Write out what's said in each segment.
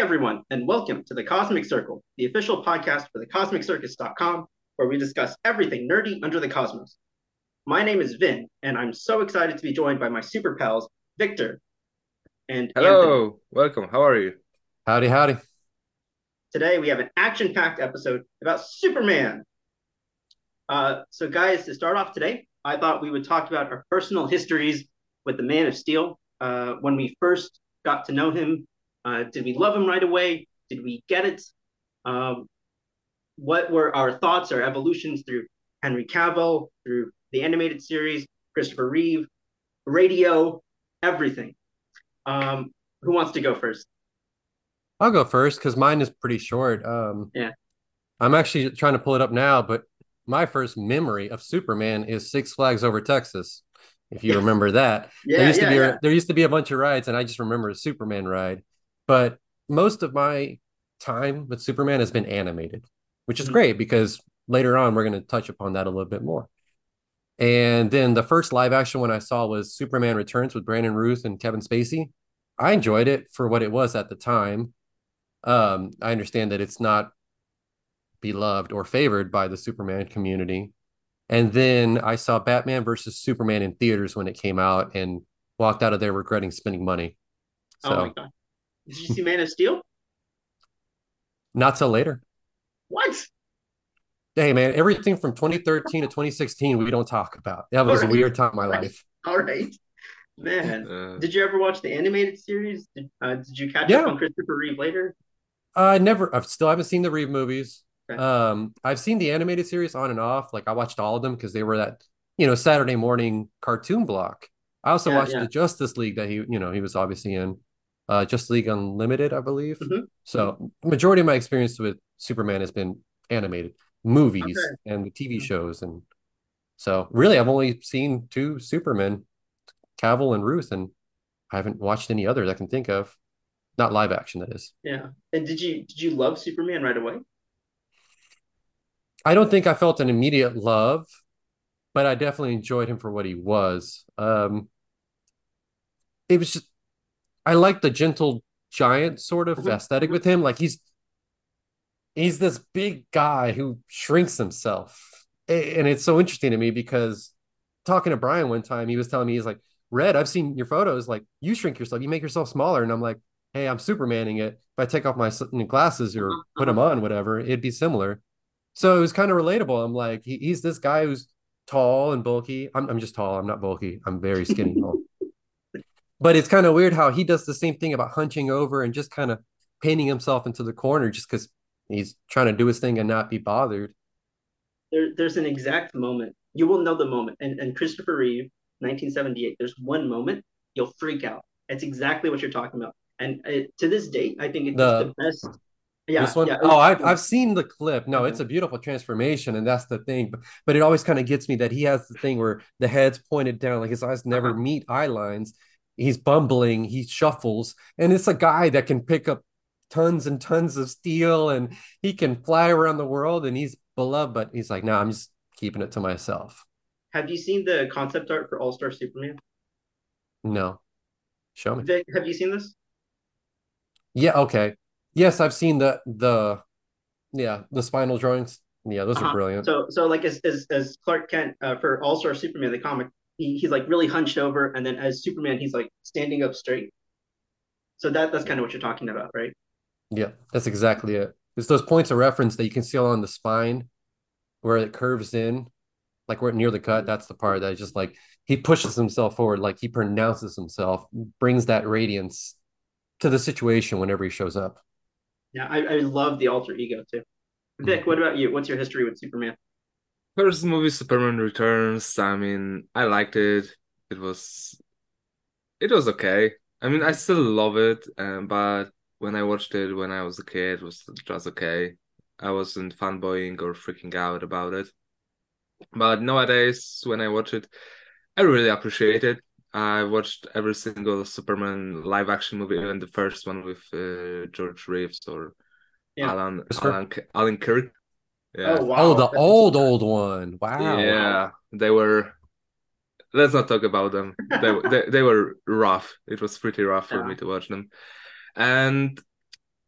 Hi, everyone, and welcome to the Cosmic Circle, the official podcast for thecosmiccircus.com, where we discuss everything nerdy under the cosmos. My name is Vin, and I'm so excited to be joined by my super pals, Victor and Hello, Anthony. welcome. How are you? Howdy, howdy. Today, we have an action packed episode about Superman. Uh, so, guys, to start off today, I thought we would talk about our personal histories with the Man of Steel. Uh, when we first got to know him, uh, did we love him right away? Did we get it? Um, what were our thoughts, our evolutions through Henry Cavill, through the animated series, Christopher Reeve, radio, everything? Um, who wants to go first? I'll go first because mine is pretty short. Um, Yeah. I'm actually trying to pull it up now, but my first memory of Superman is Six Flags Over Texas. If you remember that, Yeah, there used yeah, to be yeah. there used to be a bunch of rides, and I just remember a Superman ride. But most of my time with Superman has been animated, which is Mhm. great because later on we're going to touch upon that a little bit more. And then the first live action one I saw was Superman Returns with Brandon Routh and Kevin Spacey. I enjoyed it for what it was at the time. Um, I understand that it's not beloved or favored by the Superman community. And then I saw Batman versus Superman in theaters when it came out and walked out of there regretting spending money. So Oh my god! Did you see Man of Steel? not till later. What? Hey man, everything from 2013 to 2016 we don't talk about. That was a weird time in my Right. life. All right, man. Uh, Did you ever watch the animated series? Did, uh, did you catch Yeah. up on Christopher Reeve later? I never I've still haven't seen the Reeve movies. Okay. Um, I've seen the animated series on and off. Like I watched all of them because they were that, you know, Saturday morning cartoon block. I also Yeah, watched yeah. the Justice League that he, you know, he was obviously in. Uh Justice League Unlimited, I believe. Mhm. So majority of my experience with Superman has been animated movies Okay. and the TV shows. And so really I've only seen two Supermen, Cavill and Routh, and I haven't watched any others I can think of. Not live action, that is. Yeah. And did you did you love Superman right away? I don't think I felt an immediate love, but I definitely enjoyed him for what he was. Um, it was just I like the gentle giant sort of Mhm, aesthetic with him. Like he's he's this big guy who shrinks himself, and it's so interesting to me because talking to Brian one time, he was telling me he's like, "Red, I've seen your photos. Like you shrink yourself, you make yourself smaller," and I'm like, "Hey, I'm Supermaning it. If I take off my glasses or put them on, whatever, it'd be similar." So it was kind of relatable. I'm like, he, he's this guy who's tall and bulky. I'm, I'm just tall. I'm not bulky. I'm very skinny. But it's kind of weird how he does the same thing about hunching over and just kind of painting himself into the corner just because he's trying to do his thing and not be bothered. There, there's an exact moment. You will know the moment. And and Christopher Reeve, 1978. There's one moment you'll freak out. It's exactly what you're talking about. And it, to this date, I think it's The- the best. Yeah. this one, yeah. oh, I've I've seen the clip. No, it's a beautiful transformation, and that's the thing. But but it always kind of gets me that he has the thing where the head's pointed down, like his eyes never Uh-huh. meet eye lines. He's bumbling, he shuffles, and it's a guy that can pick up tons and tons of steel, and he can fly around the world, and he's beloved. But he's like, no, I'm just keeping it to myself. Have you seen the concept art for All Star Superman? No, show me. Vic, have you seen this? Yeah, okay. Yes, I've seen the the yeah the spinal drawings. Yeah, those Uh-huh. are brilliant. So so like as as, as Clark Kent uh, for All Star Superman the comic, he, he's like really hunched over, and then as Superman he's like standing up straight. So that that's kind of what you're talking about, right? Yeah, that's exactly it. It's those points of reference that you can see along the spine where it curves in, like where near the cut. That's the part that just like he pushes himself forward, like he pronounces himself, brings that radiance to the situation whenever he shows up. Yeah, I, I love the alter ego too. Vic, mm-hmm. what about you? What's your history with Superman? First movie, Superman Returns. I mean, I liked it. It was, it was okay. I mean, I still love it, um, but when I watched it when I was a kid, it was just okay. I wasn't fanboying or freaking out about it. But nowadays, when I watch it, I really appreciate it. I watched every single Superman live action movie, even the first one with uh, George Reeves or Yeah. Alan Alan Alan Kirk. Yeah. Oh wow. Oh, the that's old old one. Wow. Yeah, they were. Let's not talk about them. They they, they were rough. It was pretty rough for Yeah. me to watch them, and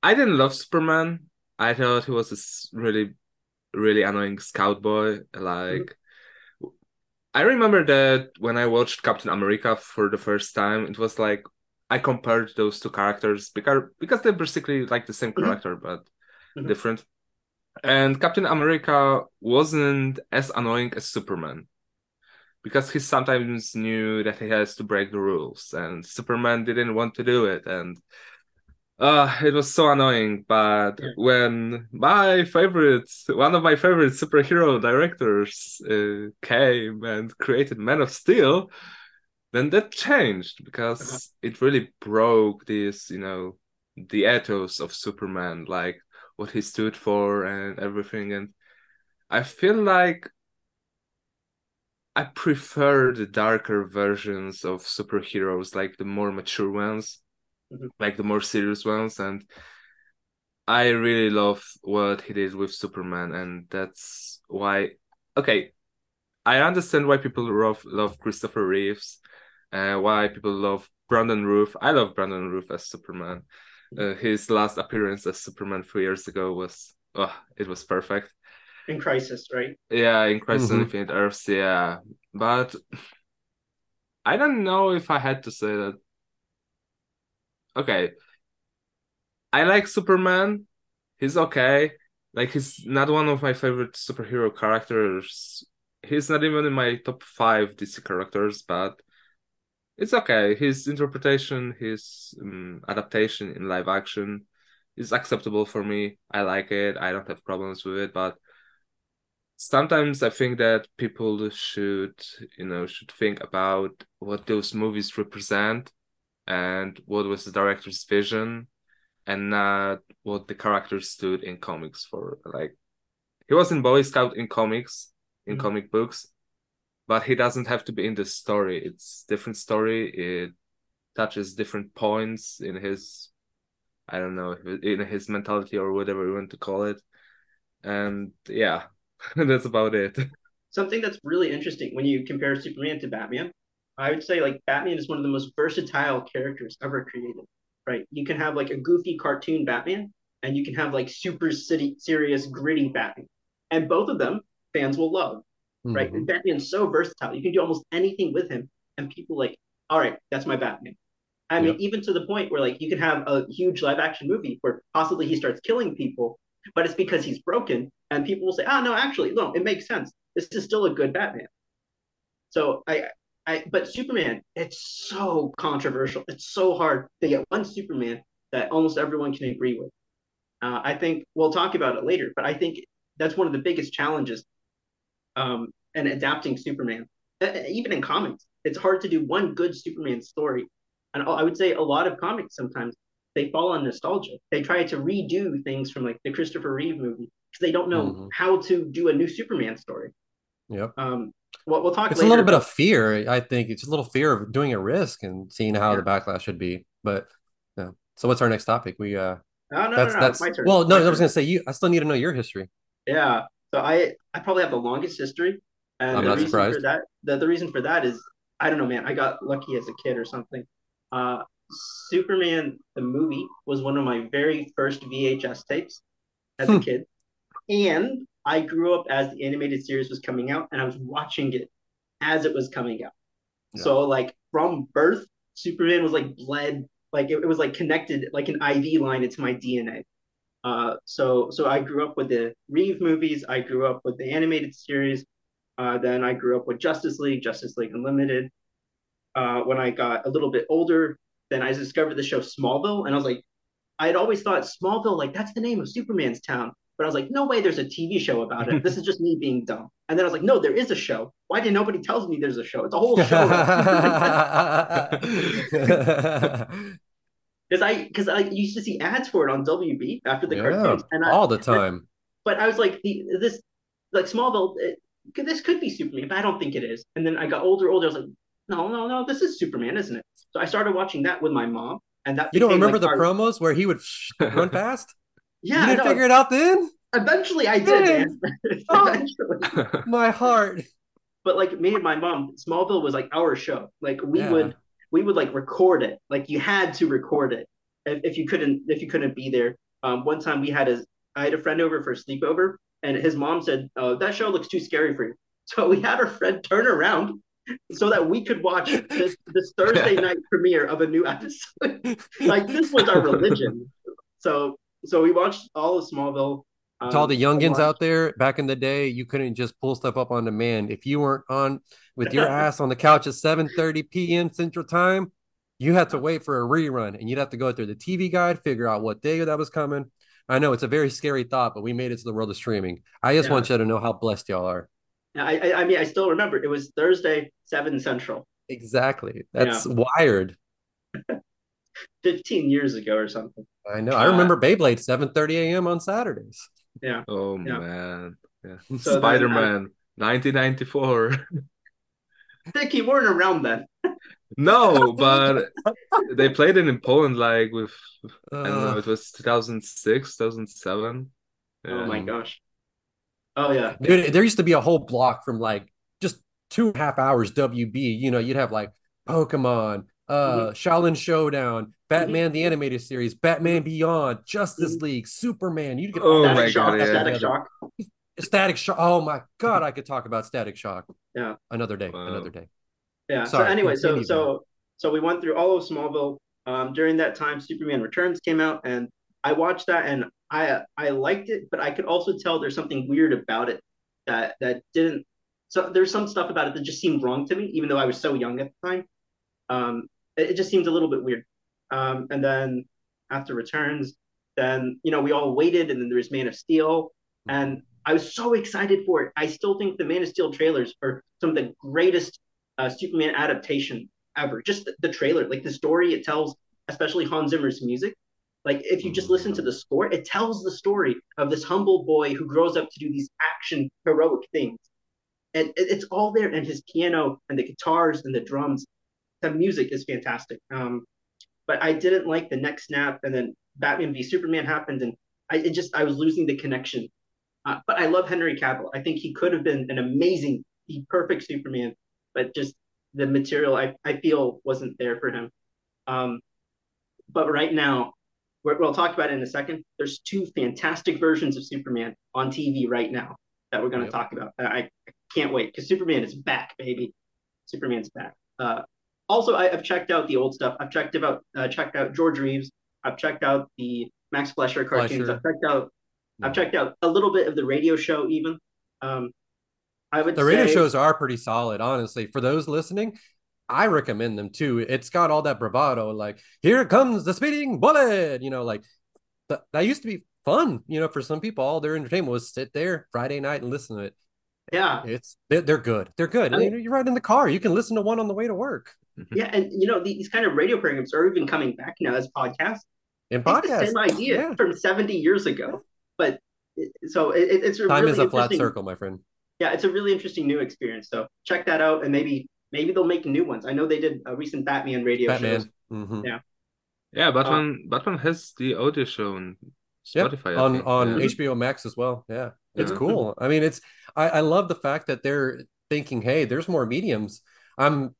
I didn't love Superman. I thought he was this really, really annoying scout boy. Like, I remember that when I watched Captain America for the first time, it was like I compared those two characters because because they're basically like the same Mhm. character but Mhm. different. And Captain America wasn't as annoying as Superman because he sometimes knew that he has to break the rules, and Superman didn't want to do it, and uh, it was so annoying. But Yeah. when my favorite, one of my favorite superhero directors uh, came and created Man of Steel, then that changed because Uh-huh. it really broke this, you know, the ethos of Superman, like what he stood for and everything. And I feel like I prefer the darker versions of superheroes, like the more mature ones, Mhm. like the more serious ones. And I really love what he did with Superman, and that's why. Okay, I understand why people love love Christopher Reeves, uh, why people love Brandon Roof. I love Brandon Roof as Superman. Uh, his last appearance as Superman three years ago was oh, it was perfect. in Crisis, right? Yeah, in Crisis on Mhm. Infinite Earths, yeah. But I don't know if I had to say that. Okay. I like Superman. He's okay. Like he's not one of my favorite superhero characters. He's not even in my top five DC characters, but it's okay. His interpretation, his um, adaptation in live action is acceptable for me. I like it. I don't have problems with it, but sometimes I think that people should, you know, should think about what those movies represent and what was the director's vision and not what the characters stood in comics for. Like he was in Boy Scout in comics, in Mhm. comic books, but he doesn't have to be in the story. It's different story. It touches different points in his I don't know, in his mentality or whatever you want to call it. And yeah, that's about it. Something that's really interesting when you compare Superman to Batman, I would say like Batman is one of the most versatile characters ever created, right? You can have like a goofy cartoon Batman, and you can have like super city serious gritty Batman, and both of them fans will love, right? Mhm. Batman's so versatile. You can do almost anything with him, and people like, all right, that's my Batman. I mean, Yep. even to the point where like you can have a huge live action movie where possibly he starts killing people, but it's because he's broken, and people will say, "Oh no, actually, no, it makes sense. This is still a good Batman." So I, I, but Superman, it's so controversial. It's so hard to get one Superman that almost everyone can agree with. Uh, I think we'll talk about it later, but I think that's one of the biggest challenges um, in adapting Superman. Even in comics, it's hard to do one good Superman story. And I would say a lot of comics sometimes they fall on nostalgia. They try to redo things from like the Christopher Reeve movie because they don't know Mhm. how to do a new Superman story. Yep. Um, we'll, we'll talk. It's later a little bit about- of fear. I think it's a little fear of doing a risk and seeing how Yeah. the backlash should be. But yeah. So what's our next topic? We uh Oh, no, that's no, no, that's my turn. well no, My I was turn. gonna say you I still need to know your history. Yeah. So I I probably have the longest history, and I'm the not reason surprised. for that the, the reason for that is I don't know, man. I got lucky as a kid or something. Uh, Superman the movie was one of my very first VHS tapes as a Hmm. kid, and I grew up as the animated series was coming out, and I was watching it as it was coming out. Yeah. So like from birth, Superman was like bled, like it, it was like connected like an IV line into my DNA. Uh, so so I grew up with the Reeve movies. I grew up with the animated series. Uh, then I grew up with Justice League, Justice League Unlimited. Uh, when I got a little bit older, then I discovered the show Smallville, and I was like, I had always thought Smallville, like that's the name of Superman's town. But I was like, no way, there's a TV show about it. This is just me being dumb. And then I was like, no, there is a show. Why did nobody tells me there's a show? It's a whole show. Because I because I used to see ads for it on WB after the yeah, cartoons, and I, all the time. but I was like, the, this like Smallville, it, this could be Superman, but I don't think it is. And then I got older, older. I was like, no, no, no, this is Superman, isn't it? So I started watching that with my mom, and that You don't remember like, the our- promos where he would run past? Yeah, you didn't no, figure it out then? eventually I did. Oh. eventually. My heart. But like me and my mom, Smallville was like our show. Like we Yeah. would we would like record it. Like you had to record it if, if you couldn't if you couldn't be there. Um, one time we had a I had a friend over for a sleepover, and his mom said, "Oh, that show looks too scary for you." So we had our friend turn around so that we could watch this, this Thursday night premiere of a new episode. like this was our religion. So so we watched all of Smallville. Um, to all the youngins out there, back in the day, you couldn't just pull stuff up on demand. If you weren't on with your ass on the couch at 7:30 p.m. Central Time, you had to wait for a rerun, and you'd have to go through the TV guide, figure out what day that was coming. I know it's a very scary thought, but we made it to the world of streaming. I just yeah. want you to know how blessed y'all are. I, I mean, I still remember it was Thursday, seven central. Exactly. That's yeah. wired. Fifteen years ago or something. I know. I remember uh, Beyblade, seven thirty a.m. on Saturdays. Yeah. Oh yeah. man. Yeah. So Spider Man, nineteen ninety four. Think you weren't around then. no, but they played it in Poland like with uh, I don't know, it was 2006, 2007. Oh my gosh. Oh yeah, dude. There used to be a whole block from like just two and a half hours WB. You know, you'd have like Pokemon, uh, mm-hmm. Xiaolin Showdown, Batman mm-hmm. the animated series, Batman Beyond, Justice mm-hmm. League, Superman. You get oh my god. Static Shock. Static Shock. Oh my god, I could talk about Static Shock. Yeah, another day, wow. another day. Yeah. Sorry, so anyway, so so so we went through all of Smallville. Um, during that time, Superman Returns came out, and I watched that, and I I liked it, but I could also tell there's something weird about it that that didn't. So there's some stuff about it that just seemed wrong to me, even though I was so young at the time. Um, it, it just seems a little bit weird. Um, and then after returns, then you know we all waited, and then there was Man of Steel, and I was so excited for it. I still think the Man of Steel trailers are some of the greatest uh, Superman adaptation ever. Just the, the trailer, like the story it tells, especially Hans Zimmer's music, like if you just listen to the score, it tells the story of this humble boy who grows up to do these action heroic things. And it's all there, and his piano and the guitars and the drums. The music is fantastic. Um, but I didn't like the next snap, and then Batman v Superman happened, and I it just I was losing the connection. Uh, but I love Henry Cavill. I think he could have been an amazing, the perfect Superman, but just the material I, I feel wasn't there for him. Um, but right now, we'll talk about it in a second. There's two fantastic versions of Superman on TV right now that we're going to yep. talk about. I, I can't wait because Superman is back, baby. Superman's back. Uh, also, I, have checked out the old stuff. I've checked out uh, checked out George Reeves. I've checked out the Max Fleischer cartoons. Fleischer. I've checked out yeah. I've checked out a little bit of the radio show even. Um, I would the radio shows are pretty solid, honestly. For those listening, I recommend them too. It's got all that bravado, like here comes the speeding bullet. You know, like th- that used to be fun. You know, for some people, all their entertainment was sit there Friday night and listen to it. Yeah, it's they're, they're good. They're good. I mean, you're right in the car. You can listen to one on the way to work. Mm-hmm. Yeah, and you know these kind of radio programs are even coming back now as podcasts. In podcasts, same idea yeah. from 70 years ago, but so it, it's a time really is a flat circle, my friend. Yeah, it's a really interesting new experience. So check that out, and maybe maybe they'll make new ones. I know they did a recent Batman radio Batman. shows. Mm-hmm. Yeah. Yeah, Batman. Uh, Batman has the audio show on Spotify yep, on on yeah. HBO Max as well. Yeah, it's yeah. cool. I mean, it's I, I love the fact that they're thinking, hey, there's more mediums. I'm,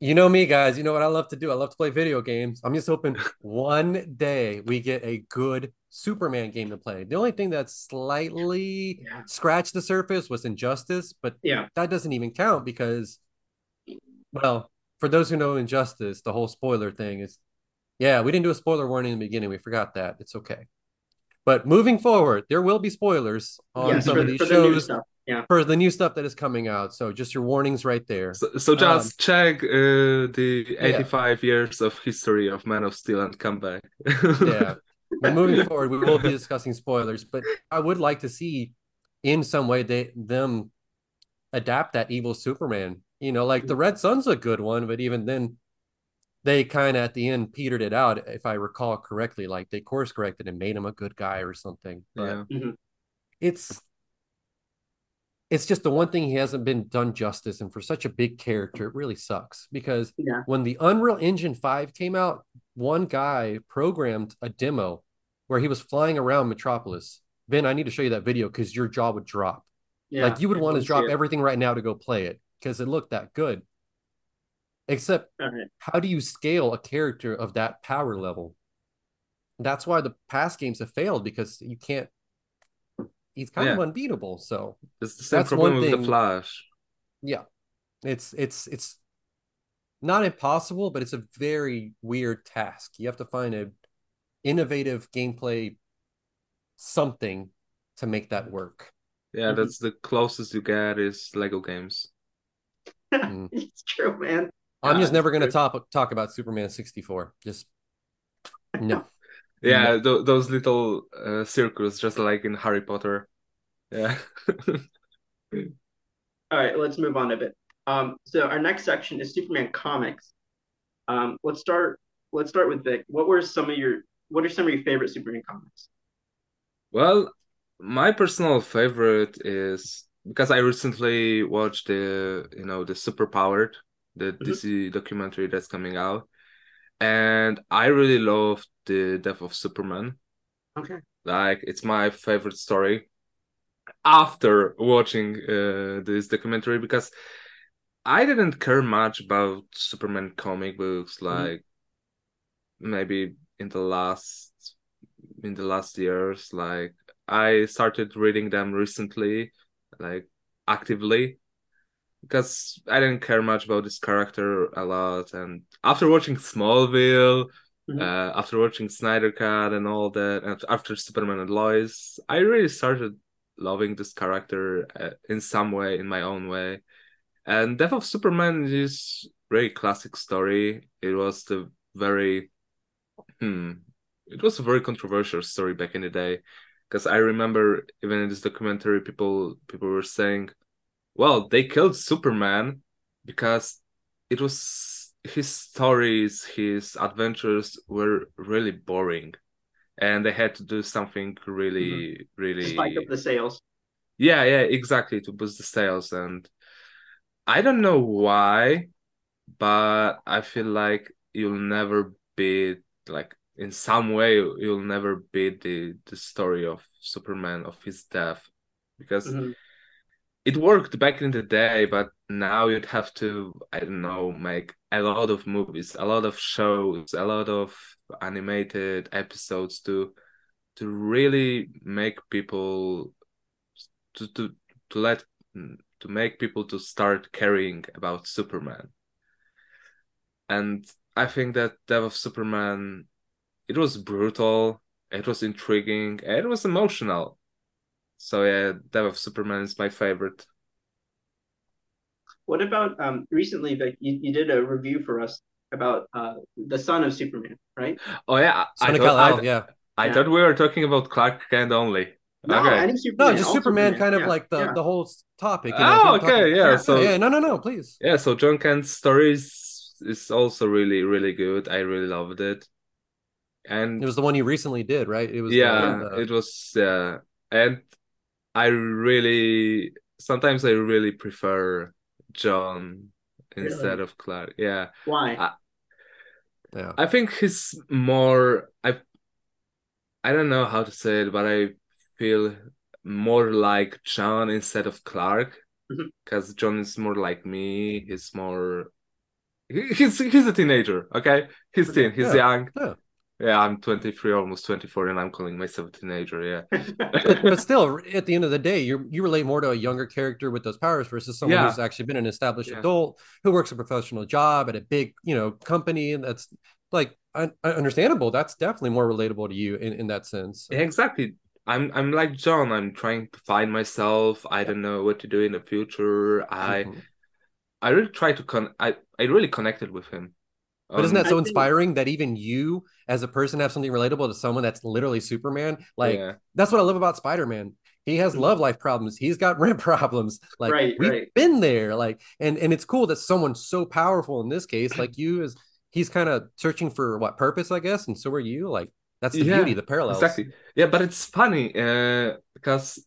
you know me, guys. You know what I love to do. I love to play video games. I'm just hoping one day we get a good Superman game to play. The only thing that slightly yeah. scratched the surface was Injustice, but yeah, that doesn't even count because well, for those who know Injustice, the whole spoiler thing is, yeah, we didn't do a spoiler warning in the beginning. We forgot that. It's okay. But moving forward, there will be spoilers on yes, some for, of these shows the yeah. for the new stuff that is coming out. So just your warnings right there. So, so just um, check uh, the 85 yeah. years of history of Man of Steel and come back. yeah. But moving forward, we will be discussing spoilers. But I would like to see in some way they them adapt that evil Superman you know, like the Red Sun's a good one, but even then, they kind of at the end petered it out, if I recall correctly. Like they course corrected and made him a good guy or something. But yeah. Mm-hmm. it's it's just the one thing he hasn't been done justice, and for such a big character, it really sucks. Because yeah. when the Unreal Engine Five came out, one guy programmed a demo where he was flying around Metropolis. Ben, I need to show you that video because your jaw would drop. Yeah, like you would want to drop everything right now to go play it because it looked that good. Except, right. how do you scale a character of that power level? that's why the past games have failed because you can't. He's kind of unbeatable. So It's the same That's problem one with the thing- Flash. yeah, it's it's it's not impossible, but it's a very weird task. You have to find a innovative gameplay something to make that work. Yeah, Mhm. that's the closest you get is Lego games. Mm. it's true, man. I'm Yeah, just never going to true. talk talk about Superman 64. Just no. Yeah, tho- those little uh, circles, just like in Harry Potter. Yeah. All right, let's move on a bit. Um, so our next section is Superman comics. Um, let's start. Let's start with Vic. What were some of your What are some of your favorite Superman comics? Well, my personal favorite is because I recently watched the, you know, the Superpowered, the Mhm. DC documentary that's coming out, and I really love the Death of Superman. Okay. Like, it's my favorite story after watching uh, this documentary because I didn't care much about Superman comic books like maybe in the last in the last years like I started reading them recently like actively because I didn't care much about this character a lot and after watching Smallville Mhm. uh, after watching Snyder Cut and all that and after Superman and Lois I really started loving this character uh, in some way in my own way and Death of Superman is very classic story. It was the very hmm, it was a very controversial story back in the day. Because I remember even in this documentary people people were saying, well, they killed Superman because it was his stories, his adventures were really boring. And they had to do something really, really Spike up the sales. yeah, yeah, exactly, to boost the sales. And I don't know why, but I feel like you'll never beat, like, in some way, you'll never beat the, the story of Superman, of his death. Because Mhm. It worked back in the day, but now you'd have to, I don't know, make a lot of movies, a lot of shows, a lot of animated episodes to to really make people to to to let to make people to start caring about Superman. And I think that Death of Superman it was brutal, it was intriguing, it was emotional. So yeah, Death of Superman is my favorite. What about um recently, Vic? You, you did a review for us about uh the son of Superman, right? Oh yeah, I, Son of thought, Kal-El, I, yeah. I Yeah. thought we were talking about Clark Kent only. No, okay. any No, just all Superman, kind of yeah, like the yeah. the whole topic. Oh, you're talking- okay, yeah, yeah, so- yeah, no, no, no, please. Yeah, so John Kent's stories is also really, really good. I really loved it. And It was the one you recently did, right? It was the- yeah, the- it was yeah, and I really sometimes I really prefer John Really? instead of Clark. Yeah, Why? I- yeah. I think he's more. I I don't know how to say it, but I feel more like John instead of Clark mm-hmm. because John is more like me. He's more. he- He's he's a teenager. Okay, he's teen. He's Yeah, young. yeah. Yeah, I'm 23, almost 24, and I'm calling myself a teenager. Yeah. but, but still, at the end of the day, you you relate more to a younger character with those powers versus someone Yeah. who's actually been an established Yeah. adult who works a professional job at a big, you know, company, and that's like un- understandable. That's definitely more relatable to you in, in that sense. Yeah, exactly. I'm I'm like John. I'm trying to find myself. I don't know what to do in the future. I Mhm. I really try to con. I I really connected with him. But isn't Um, that so inspiring that even you, as a person, have something relatable to someone that's literally Superman? Like yeah. that's what I love about Spider-Man. He has Mhm. love life problems. He's got rent problems. Like Right, we've right. been there. Like and and it's cool that someone so powerful in this case, like you, is he's kind of searching for what purpose, I guess, and so are you. Like that's the Yeah, beauty, the parallels. Exactly. Yeah, but it's funny uh, because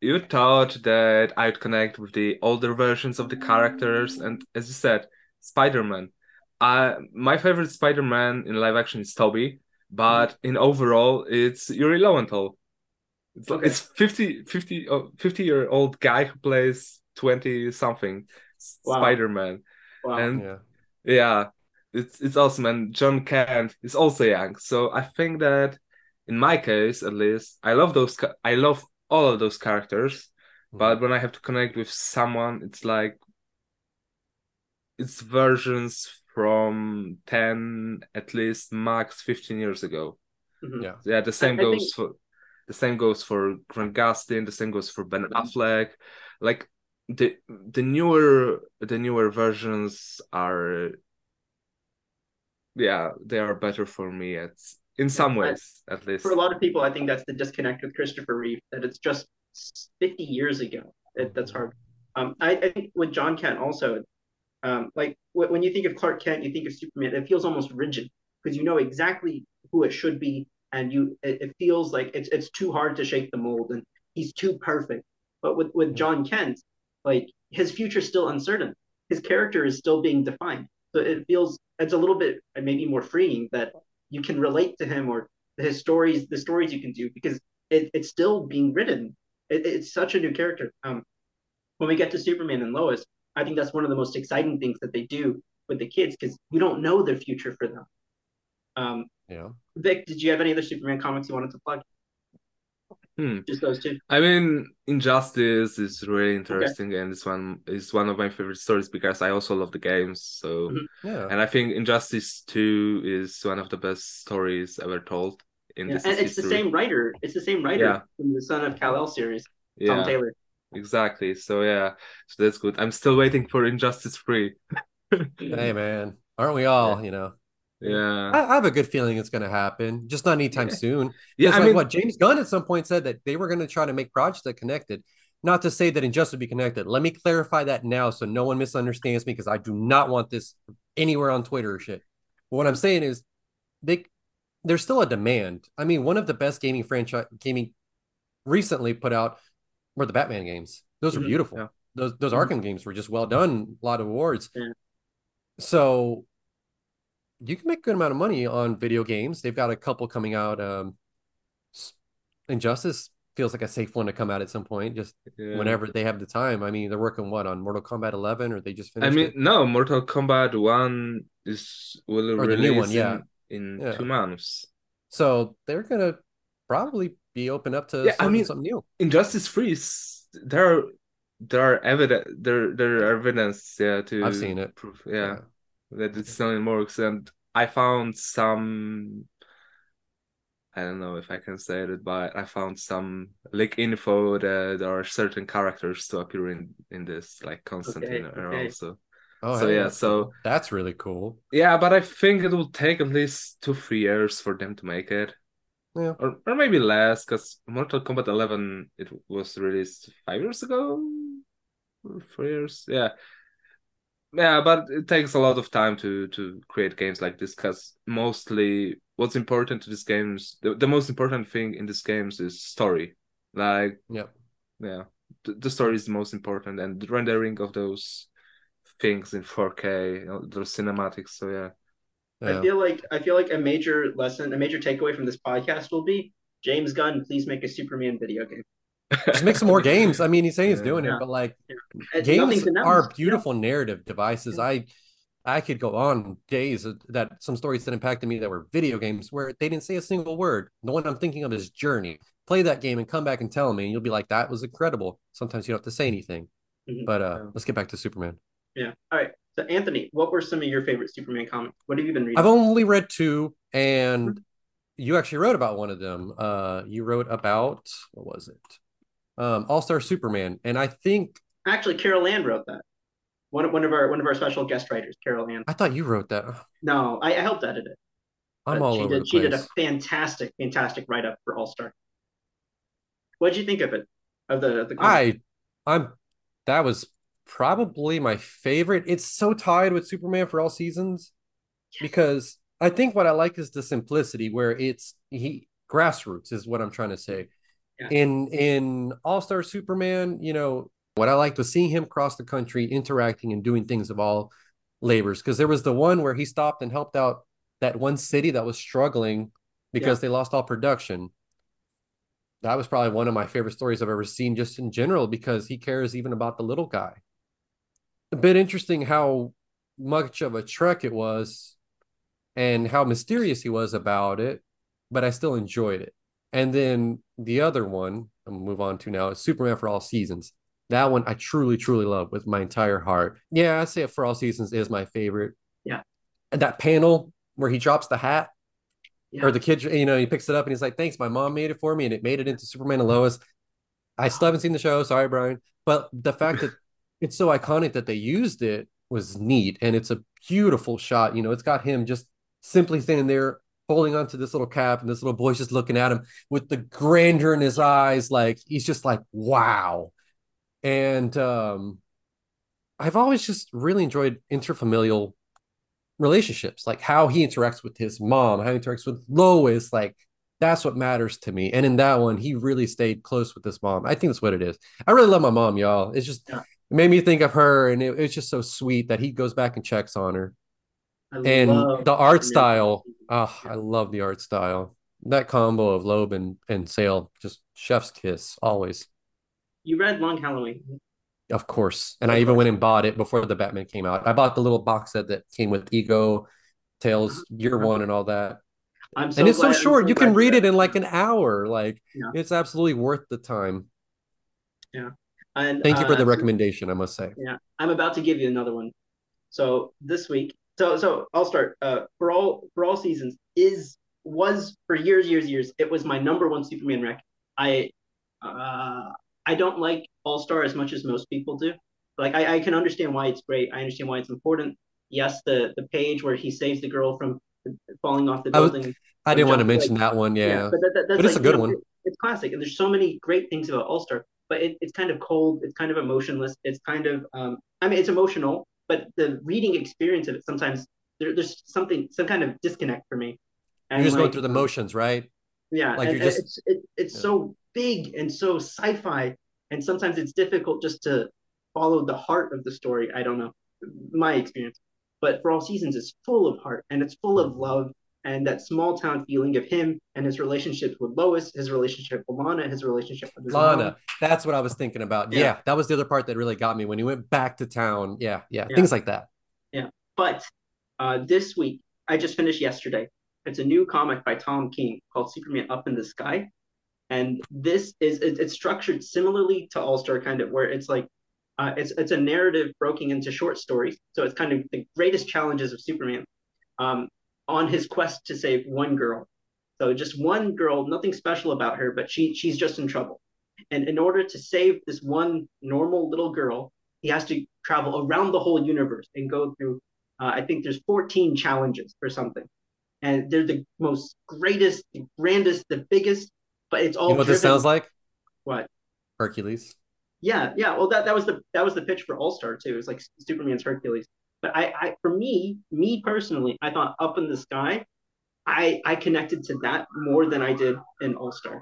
you thought that I'd connect with the older versions of the characters, and as you said, Spider-Man. Uh, my favorite Spider-Man in live action is Tobey, but in overall, it's Yuri Lowenthal. It's, Okay. it's 50, 50, oh, 50 year old guy who plays 20 something Wow. Spider-Man. Wow. And Yeah. yeah, it's it's awesome. And John Kent is also young, so I think that in my case, at least, I love those. I love all of those characters, but Mm-hmm. when I have to connect with someone, it's like it's versions from ten, at least max fifteen years ago. Mhm. Yeah. Yeah, the same I goes think- for the same goes for Grant Gustin, the same goes for Ben Affleck. Like the the newer the newer versions are yeah, they are better for me at in some I- ways at least. For a lot of people, I think that's the disconnect with Christopher Reeve, that it's just 50 years ago. It, that's hard. Um, I, I think with John Kent also, um, like wh- when you think of Clark Kent, you think of Superman, it feels almost rigid because you know exactly who it should be, and you it, it feels like it's it's too hard to shake the mold, and he's too perfect. But with with John Kent, like his future's still uncertain. His character is still being defined. So it feels it's a little bit uh, maybe more freeing that you can relate to him or his stories, the stories you can do because it, it's still being written. It, it's such a new character. Um, when we get to Superman and Lois, I think that's one of the most exciting things that they do with the kids because you don't know their future for them. Um, Yeah. Vic, did you have any other Superman comics you wanted to plug? Hmm. Just those two. I mean, Injustice is really interesting, and this one is one of my favorite stories because I also love the games. So, Mhm. Yeah. and I think Injustice Two is one of the best stories ever told in Yeah, this and it's the same writer. It's the same writer Yeah. from the Son of Kal El series, Tom Yeah, Taylor. Exactly. So yeah, so that's good. I'm still waiting for Injustice Free. Hey man, aren't we all? You know, Yeah, I, I have a good feeling it's going to happen, just not anytime Yeah. soon. yeah. I like mean, what James Gunn at some point said that they were going to try to make projects that connected. Not to say that Injustice would be connected. Let me clarify that now so no one misunderstands me because I do not want this anywhere on Twitter or shit. But what I'm saying is they there's still a demand. I mean, one of the best gaming franchise gaming recently put out were the Batman games. Those are Mhm. beautiful. Yeah. Those those Mhm. Arkham games were just well done, a lot of awards. Yeah. So you can make a good amount of money on video games. They've got a couple coming out. Um, Injustice feels like a safe one to come out at some point, just yeah. whenever they have the time. I mean, they're working what on Mortal Kombat 11, or they just finished. I mean, it? no, Mortal Kombat One is will Or the release new one, yeah. in, in Yeah. two months. So they're gonna probably be open up to Yeah, I mean- something new. Injustice Three is there are there are evidence there there are evidence yeah to I've seen it. proof yeah, that it's still in works and I found some I don't know if I can say it but I found some leak info that there are certain characters to appear in in this like Constantine Okay, okay. also Oh, So, hey, yeah, so- that's really cool. yeah but I think it will take at least two three years for them to make it Yeah. or or maybe less because Mortal Kombat 11 it was released five years ago, four years, yeah, yeah. But it takes a lot of time to to create games like this because mostly what's important to these games, the, the most important thing in these games is story. Like yeah, yeah, the, the story is the most important, and the rendering of those things in 4K, you know, those cinematics. So yeah. I feel like I feel like a major lesson, a major takeaway from this podcast will be James Gunn, please make a Superman video game. Just make some more games. I mean, he's saying he's doing Yeah. it, but like And games are beautiful narrative devices. I I could go on days that some stories that impacted me that were video games where they didn't say a single word. The one I'm thinking of is Journey. Play that game and come back and tell me, and you'll be like, "That was incredible." Sometimes you don't have to say anything. Mhm. But uh, Yeah. let's get back to Superman. Yeah. All right. So Anthony, what were some of your favorite Superman comics? What have you been reading? I've only read two, and you actually wrote about one of them. Uh, you wrote about what was it? Um, All Star Superman, and I think Actually, Carol Ann wrote that. One, one of our one of our special guest writers, Carol Ann. I thought you wrote that. No, I, I helped edit it. I'm but all she over did, the She did a fantastic, fantastic write up for All Star. What did you think of it? Of the of the comic? I, I'm. That was probably my favorite. It's so tied with Superman for all seasons because I think what I like is the simplicity where it's he grassroots is what I'm trying to say. Yeah. In in All Star Superman, you know what I liked was seeing him cross the country, interacting and doing things of all labors. Because there was the one where he stopped and helped out that one city that was struggling because they lost all production that was probably one of my favorite stories I've ever seen, just in general, because he cares even about the little guy. A bit interesting how much of a trek it was and how mysterious he was about it, but I still enjoyed it. And then the other one, I'm gonna move on to now, is Superman for All Seasons. That one I truly, truly love with my entire heart. Yeah, I say it for all seasons is my favorite. Yeah. And that panel where he drops the hat Yeah. or the kid, you know, he picks it up and he's like, thanks, my mom made it for me and it made it into Superman and Lois. I still haven't seen the show. Sorry, Brian. But the fact that it's so iconic that they used it was neat. And it's a beautiful shot. You know, it's got him just simply standing there holding onto this little cap and this little boy's just looking at him with the grandeur in his eyes. Like he's just like, wow. And um I've always just really enjoyed interfamilial relationships, like how he interacts with his mom, how he interacts with Lois, like that's what matters to me. And in that one, he really stayed close with his mom. I think that's what it is. I really love my mom, y'all. It's just. It made me think of her, and it, it's just so sweet that he goes back and checks on her. I And the art style, oh, I love the art style. That combo of Loeb and, and Sale, just chef's kiss, always. You read Long Halloween. Of course. And I even went and bought it before the Batman came out. I bought the little box set that came with Ego, Tales, Year Uh-huh. One, and all that. I'm so and it's so short. so you can read it in like an hour. Like Yeah. it's absolutely worth the time. And, Thank you for uh, the recommendation, I must say. Yeah, I'm about to give you another one. So this week, so so I'll start. Uh, for all for all seasons is was for years, years, years. It was my number one Superman rec. I uh, I don't like All Star as much as most people do. Like I, I can understand why it's great. I understand why it's important. Yes, the the page where he saves the girl from falling off the I was- building. I didn't want to mention like- that one. Yeah. but, that, that, that's But it's like, a good you know, one. it's classic, and there's so many great things about All Star. But it, it's kind of cold. It's kind of emotionless. It's kind of, um, I mean, it's emotional, but the reading experience of it sometimes there, there's something, some kind of disconnect for me. You're just going through the um, motions, right? Yeah, like and, you're just- it's it, it's yeah. so big and so sci-fi, and sometimes it's difficult just to follow the heart of the story. I don't know, my experience, but for all seasons, it's full of heart and it's full of love and that small town feeling of him and his relationships with Lois, his relationship with Lana, his relationship with his Lana. mom. That's what I was thinking about. Yeah. Yeah. that was the other part that really got me when he went back to town. Yeah, yeah, Yeah. things like that. Yeah, but uh, this week, I just finished yesterday. It's a new comic by Tom King called Superman Up in the Sky. And this is it, it's structured similarly to All Star, kind of where it's like uh, it's it's a narrative broken into short stories. So it's kind of the greatest challenges of Superman um, on his quest to save one girl. So just one girl, nothing special about her, but she she's just in trouble. And in order to save this one normal little girl, he has to travel around the whole universe and go through uh, I think there's 14 challenges or something, and they're the most greatest, the grandest, the biggest. But it's all You know what this sounds like? What? Hercules. Yeah, yeah. Well, that that was the that was the pitch for All Star too. It was like Superman's Hercules. But I, I for me, me personally, I thought Up in the Sky, I I connected to that more than I did in All Star.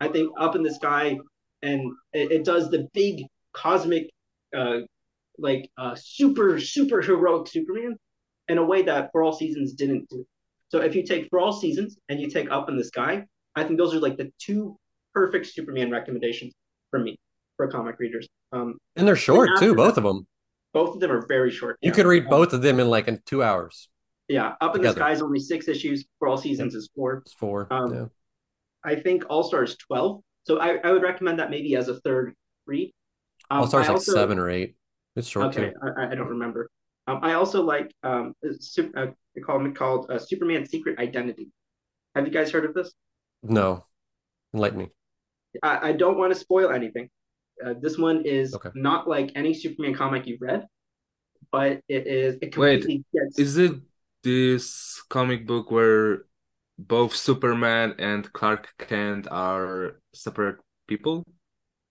I think Up in the Sky, and it, it does the big cosmic, uh, like uh, super super heroic Superman, in a way that For All Seasons didn't do. So if you take For All Seasons and you take Up in the Sky, I think those are like the two perfect Superman recommendations for me for comic readers. Um, And they're short after too, that- both of them. Both of them are very short. You could read both of them in like in two hours. Yeah, Up in the together. Sky is only six issues. For All Seasons is four. It's four. Um, yeah. I think All Star is twelve. So I, I would recommend that maybe as a third read. Um, All Star's like also- seven or eight. It's short Okay, too. I, I don't remember. Um, I also like um, a call it called uh, Superman Secret Identity. Have you guys heard of this? No. Enlighten me. I, I don't want to spoil anything. Uh, this one is Okay. not like any Superman comic you've read, but it is it Wait, gets Is it this comic book where both Superman and Clark Kent are separate people?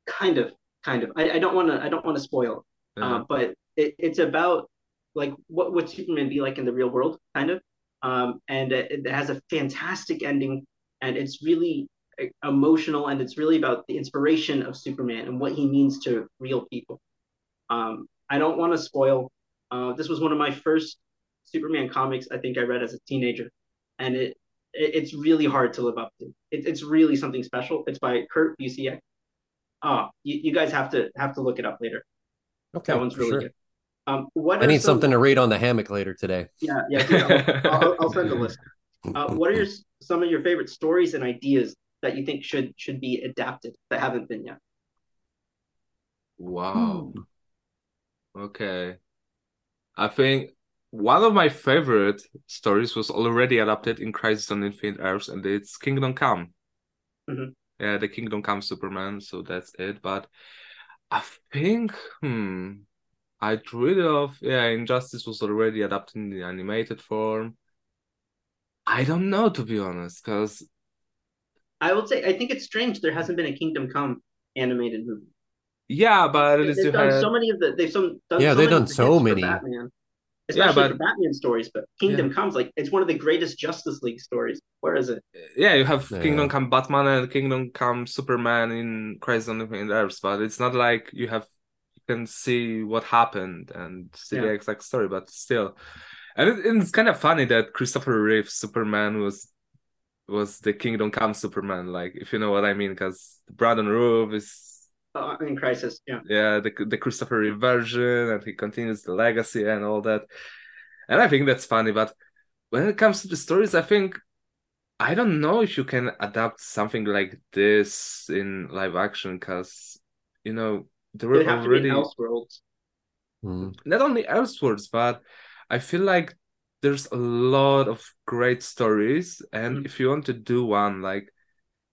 kind of kind of. I, I don't want to I don't want to spoil, Uh, uh, but it, it's about like what would Superman be like in the real world, kind of. Um, and it, it has a fantastic ending, and it's really emotional, and it's really about the inspiration of Superman and what he means to real people. Um, I don't want to spoil. Uh, this was one of my first Superman comics I think I read as a teenager, and it, it it's really hard to live up to. It, it's really something special. It's by Kurt Busiek. Oh, you, you guys have to have to look it up later. Okay. That one's really sure. good. Um, what I need some- something to read on the hammock later today. Yeah, yeah. dude, I'll, I'll, I'll send a list. Uh, what are your, some of your favorite stories and ideas that you think should should be adapted that haven't been yet? Wow. Okay. I think one of my favorite stories was already adapted in Crisis on Infinite Earths, and it's Kingdom Come. Mhm. Yeah, the Kingdom Come Superman, so that's it. But I think, hmm, I'd really love, yeah, Injustice was already adapted in the animated form. I don't know, to be honest, because I would say I think it's strange there hasn't been a Kingdom Come animated movie. yeah, but at least They've done had, so many of the they've some done Yeah, so they've many done so many. Batman, Yeah, especially but- the Batman stories. But Kingdom Comes like it's one of the greatest Justice League stories. Where is it? yeah, you have Yeah. Kingdom Come Batman and Kingdom Come Superman in Crisis on Infinite Earths, but it's not like you have you can see what happened and see the exact story, but still, and it, it's kind of funny that Christopher Reeve Superman was was the Kingdom Come Superman, like if you know what I mean, because Brandon Routh is Uh, in Crisis, yeah. yeah the the Christopher Reeve version, and he continues the legacy and all that, and I think that's funny. But when it comes to the stories, I think I don't know if you can adapt something like this in live action, because you know there It'd were already Elseworlds. Mm. not only Elseworlds, but I feel like there's a lot of great stories, and Mhm. if you want to do one, like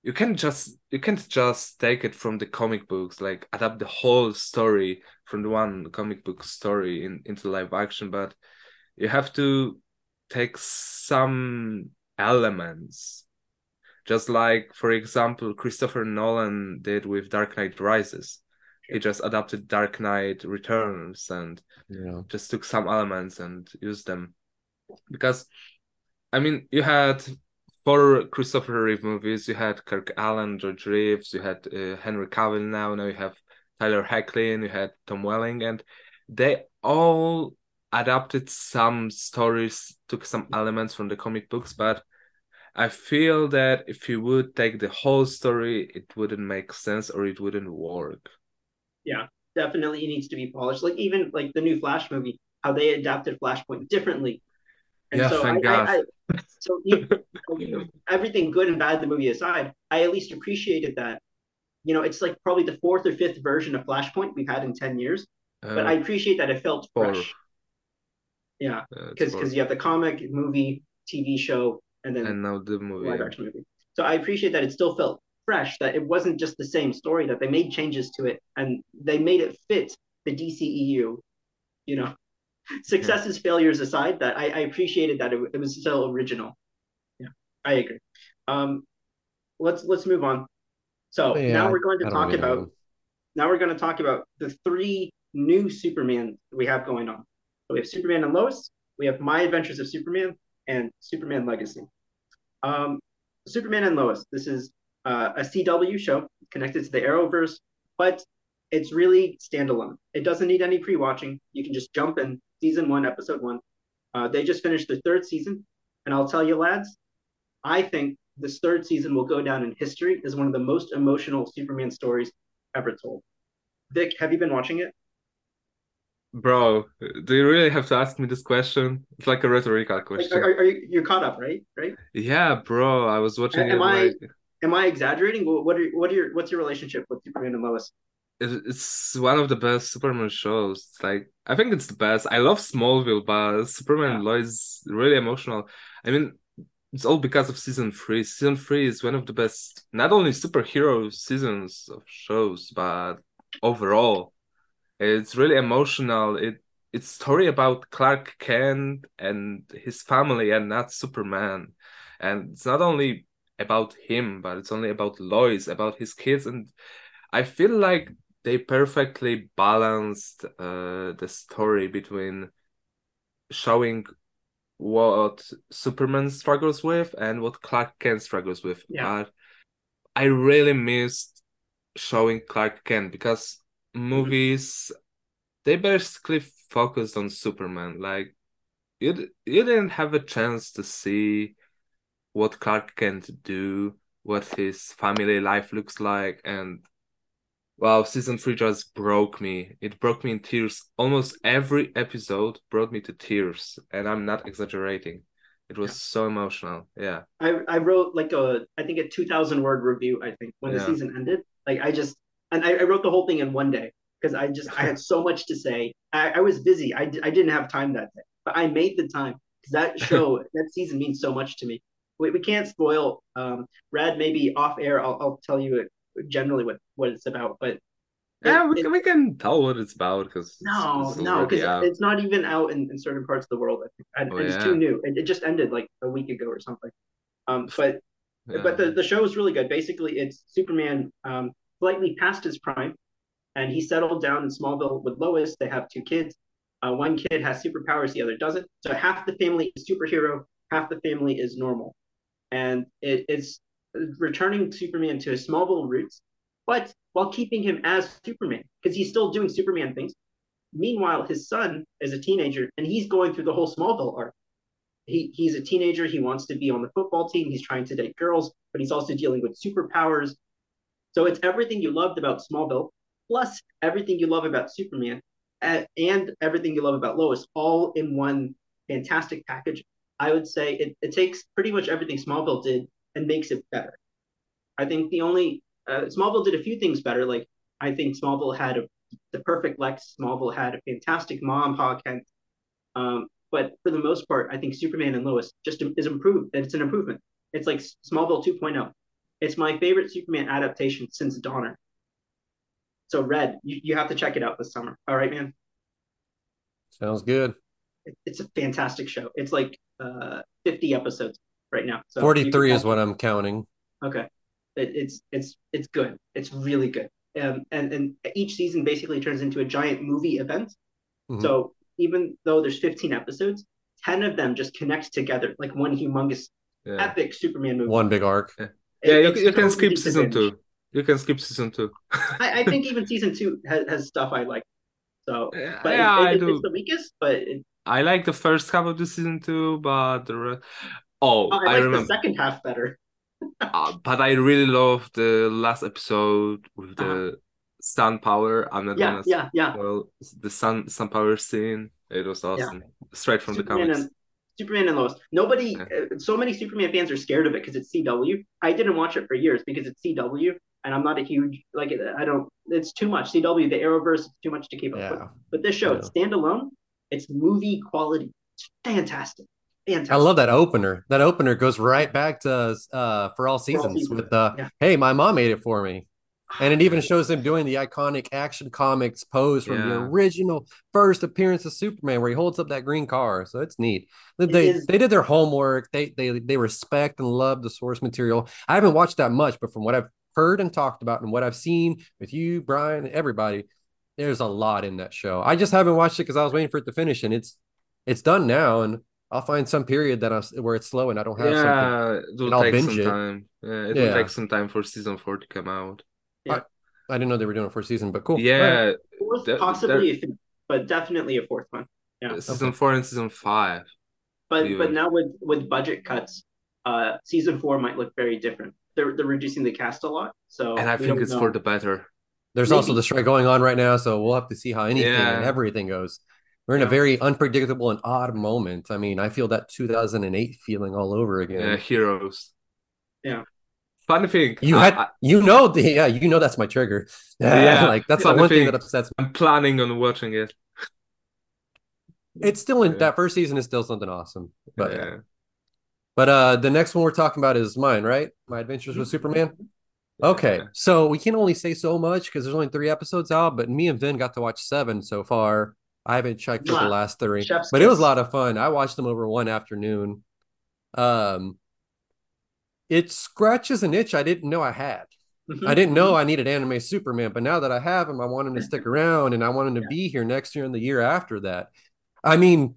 you can just you can't just take it from the comic books, like adapt the whole story from the one comic book story in, into live action, but you have to take some elements. Just like, for example, Christopher Nolan did with Dark Knight Rises. He just adapted Dark Knight Returns and Yeah. just took some elements and used them because I mean you had four Christopher Reeve movies you had Kirk Alyn George Reeves you had uh, Henry Cavill now now you have Tyler Hoechlin you had Tom Welling and they all adapted some stories took some elements from the comic books but I feel that if you would take the whole story it wouldn't make sense or it wouldn't work Yeah, Definitely needs to be polished. Like even like the new Flash movie, how they adapted Flashpoint differently. And Yeah, so thank I, I, God. I, so you, you know, everything good and bad the movie aside, I at least appreciated that. You know, it's like probably the fourth or fifth version of Flashpoint we've had in ten years, but Uh, I appreciate that it felt fresh. Yeah, because four. because you have the comic, movie, TV show, and then and now the movie live action movie. So I appreciate that it still felt fresh, that it wasn't just the same story, that they made changes to it and they made it fit the DCEU. You know, successes, failures aside, that I, I appreciated that it, it was still original. Yeah, I agree. Um, let's let's move on. So Yeah, now we're going to talk really about know. now we're going to talk about the three new Superman we have going on. So we have Superman and Lois, we have My Adventures of Superman, and Superman Legacy. Um, Superman and Lois. This is uh, a CW show connected to the Arrowverse, but it's really standalone. It doesn't need any pre-watching. You can just jump in season one, episode one. Uh, they just finished the third season, and I'll tell you, lads, I think this third season will go down in history as one of the most emotional Superman stories ever told. Vic, have you been watching it? Bro, do you really have to ask me this question? It's like a rhetorical Like, question. are, are you you're caught up, right? Right? Yeah, bro, I was watching Am it I- like Am I exaggerating? What what are what are your what's your relationship with Superman and Lois? It- it's one of the best Superman shows. It's like I think it's the best. I love Smallville, but Superman and Lois is really emotional. I mean, it's all because of season three. Season three is one of the best, not only superhero seasons of shows, but overall, it's really emotional. It it's story about Clark Kent and his family, and not Superman. And it's not only about him, but it's only about Lois, about his kids, and I feel like they perfectly balanced uh, the story between showing what Superman struggles with and what Clark Kent struggles with. Yeah. But I really missed showing Clark Kent because movies they basically focused on Superman. Like you, you didn't have a chance to see what Clark Kent do, what his family life looks like, and Wow, season three just broke me. It broke me in tears. Almost every episode brought me to tears, and I'm not exaggerating. It was so emotional. Yeah. I, I wrote like a I think a two thousand word review. I think when the season ended, like I just and I, I wrote the whole thing in one day because I just I had so much to say. I, I was busy. I, I didn't have time that day, but I made the time because that show that season means so much to me. We, we can't spoil. Um, Rad maybe off air. I'll, I'll tell you it, generally what what it's about, but Yeah, it- we, can- we can tell what it's about because no, it's, no, because it's not even out in, in certain parts of the world. I think and, Oh, it's yeah. too new. It, it just ended like a week ago or something. Um, but Yeah. but the, the show is really good. Basically, it's Superman um, slightly past his prime, and he settled down in Smallville with Lois. They have two kids. Uh, one kid has superpowers, the other doesn't. So half the family is superhero, half the family is normal, and it, it's returning Superman to his Smallville roots, but while keeping him as Superman because he's still doing Superman things. Meanwhile, his son is a teenager, and he's going through the whole Smallville arc he he's a teenager. He wants to be on the football team. He's trying to date girls, but he's also dealing with superpowers. So it's everything you loved about Smallville, plus everything you love about Superman, and everything you love about Lois, all in one fantastic package. I would say it, it takes pretty much everything Smallville did and makes it better. I think the only uh, Smallville did a few things better. Like I think Smallville had a, the perfect Lex. Smallville had a fantastic mom, Pa Kent. Um, but for the most part, I think Superman and Lois just is improved. It's an improvement. It's like Smallville 2.0. It's my favorite Superman adaptation since Donner. So Red, you, you have to check it out this summer. All right, man. Sounds good. It, it's a fantastic show. It's like uh, 50 episodes right now. So 43 is what I'm counting. Okay. It, it's it's it's good. It's really good. Um, and and each season basically turns into a giant movie event. Mhm. So even though there's 15 episodes, 10 of them just connect together like one humongous yeah. epic Superman movie. One big arc. Yeah, It- you, you can skip season binge. two. You can skip season two. I, I think even season two has, has stuff I like. So, yeah, but yeah, it, I do. it's the weakest. But it, I like the first half of the season two, but the rest. Oh, I I like the second half better. Uh, but I really love the last episode with the Uh-huh. sun power. I'm not Yeah, gonna yeah, yeah. well the sun sun power scene. It was awesome. Straight from the Superman comics. and Superman and Lois. Nobody, Yeah. uh, so many Superman fans are scared of it because it's CW. I didn't watch it for years because it's CW, and I'm not a huge like. I don't. It's too much. CW, the Arrowverse, is too much to keep up with. Yeah. But this show, Yeah. it's standalone. It's movie quality. It's fantastic. Fantastic. I love that opener. That opener goes right back to uh for all seasons Seasons. with uh Yeah. hey, my mom made it for me. And it even shows him doing the iconic action comics pose from the original first appearance of Superman, where he holds up that green car. So it's neat. They It they did their homework. They they they respect and love the source material. I haven't watched that much, but from what I've heard and talked about, and what I've seen with you, Brian, everybody, there's a lot in that show. I just haven't watched it because I was waiting for it to finish, and it's it's done now, and I'll find some period that I where it's slow and I don't have something. Yeah, it will and I'll take binge some it. time. Yeah, it Yeah. will take some time for season four to come out. Yeah. I didn't know they were doing a for a season, but cool. All right. Yeah, Fourth, There- possibly, a fifth, but definitely a fourth one. Yeah. season Okay. four and season five. But You- but now with with budget cuts, uh, season four might look very different. They're they're reducing the cast a lot, so And I think it's know. for the better. There's also the strike going on right now, so we'll have to see how anything Yeah. and everything goes. We're in a very unpredictable and odd moment. I mean, I feel that 2008 feeling all over again. Yeah, heroes. Yeah. Funny thing, You had, I, you know, the yeah, you know that's my trigger. Yeah, like that's the one thing thing. that upsets me. I'm planning on watching it. It's still in Yeah. that first season is still something awesome. But yeah. yeah. But uh, the next one we're talking about is mine, right? My Adventures with Superman. Okay, Yeah. so we can only say so much because there's only three episodes out, but me and Vin got to watch seven so far. I haven't checked for the last three, Chef's but it was a lot of fun. I watched them over one afternoon. Um, it scratches an itch I didn't know I had. Mhm. I didn't know I needed anime Superman, but now that I have him, I want him to stick around and I want him to Yeah. be here next year and the year after that. I mean,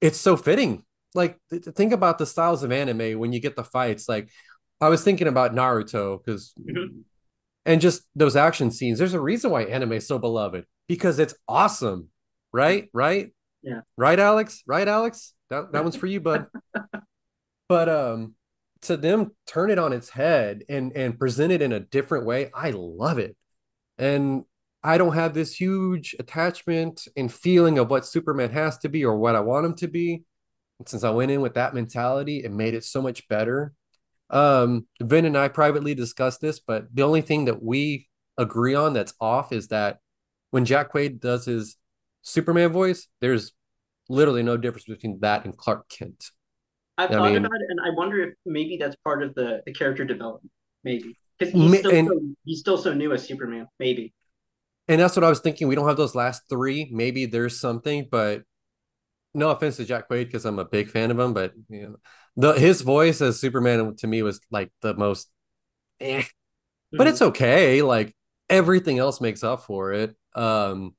it's so fitting. Like, th- th- think about the styles of anime when you get the fights. Like, I was thinking about Naruto because, Mhm. and just those action scenes. There's a reason why anime is so beloved because it's awesome, right? Right? Yeah. Right, Alex? Right, Alex? That that one's for you, bud. but um, to them turn it on its head and and present it in a different way, I love it. and I don't have this huge attachment and feeling of what Superman has to be or what I want him to be. And since I went in with that mentality, it made it so much better. Um, Vin and I privately discussed this, but the only thing that we agree on that's off is that when Jack Quaid does his Superman voice, there's literally no difference between that and Clark Kent. I've I thought mean- about it, and I wonder if maybe that's part of the, the character development. Maybe because he's Ma- still and- so, he's still so new as Superman. Maybe. And that's what I was thinking. We don't have those last three. Maybe there's something, but no offense to Jack Quaid because I'm a big fan of him, but you know, the his voice as Superman to me was like the most eh. But it's okay. Like everything else makes up for it. Um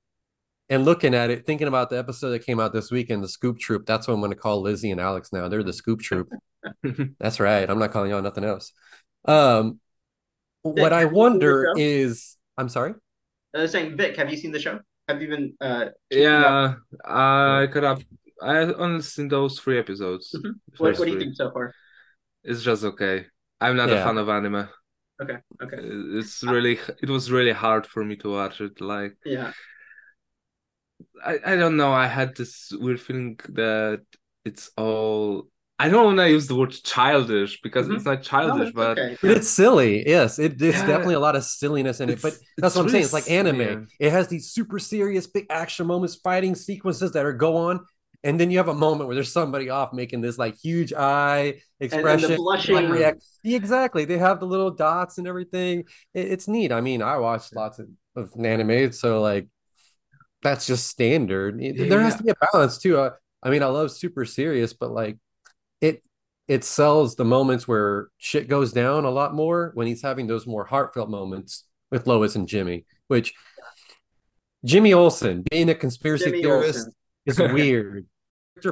and looking at it, thinking about the episode that came out this week weekend, the Scoop Troop, that's what I'm going to call Lizzie and Alex now. They're the Scoop Troop. That's right. I'm not calling y'all nothing else. Um, what I have you seen the wonder is, I'm sorry. I was saying, Vic, have you seen the show? Have you been? Uh. Yeah, I could have. I only seen those three episodes. Mhm. the What, first what do you three. think so far? It's just okay. I'm not Yeah. a fan of anime. Okay. Okay. It's really, it was really hard for me to watch it. Like, Yeah. I, I don't know. I had this weird feeling that it's all. I don't want to use the word childish because Mhm. it's not No, childish, it's but okay. But it's silly. Yes, it, there's Yeah. definitely a lot of silliness in it. But that's what I'm it's saying. It's like anime. silly. It has these super serious, big action moments, fighting sequences that are go on, and then you have a moment where there's somebody off making this like huge eye expression, blushing- like, react. Yeah, exactly. They have the little dots and everything. It, it's neat. I mean, I watched lots of, of anime, so like that's just standard. It- there has Yeah. to be a balance too. I, I mean, I love super serious, but like it it sells the moments where shit goes down a lot more when he's having those more heartfelt moments with Lois and Jimmy, which Jimmy Olsen being a conspiracy Jimmy theorist Olsen. is weird.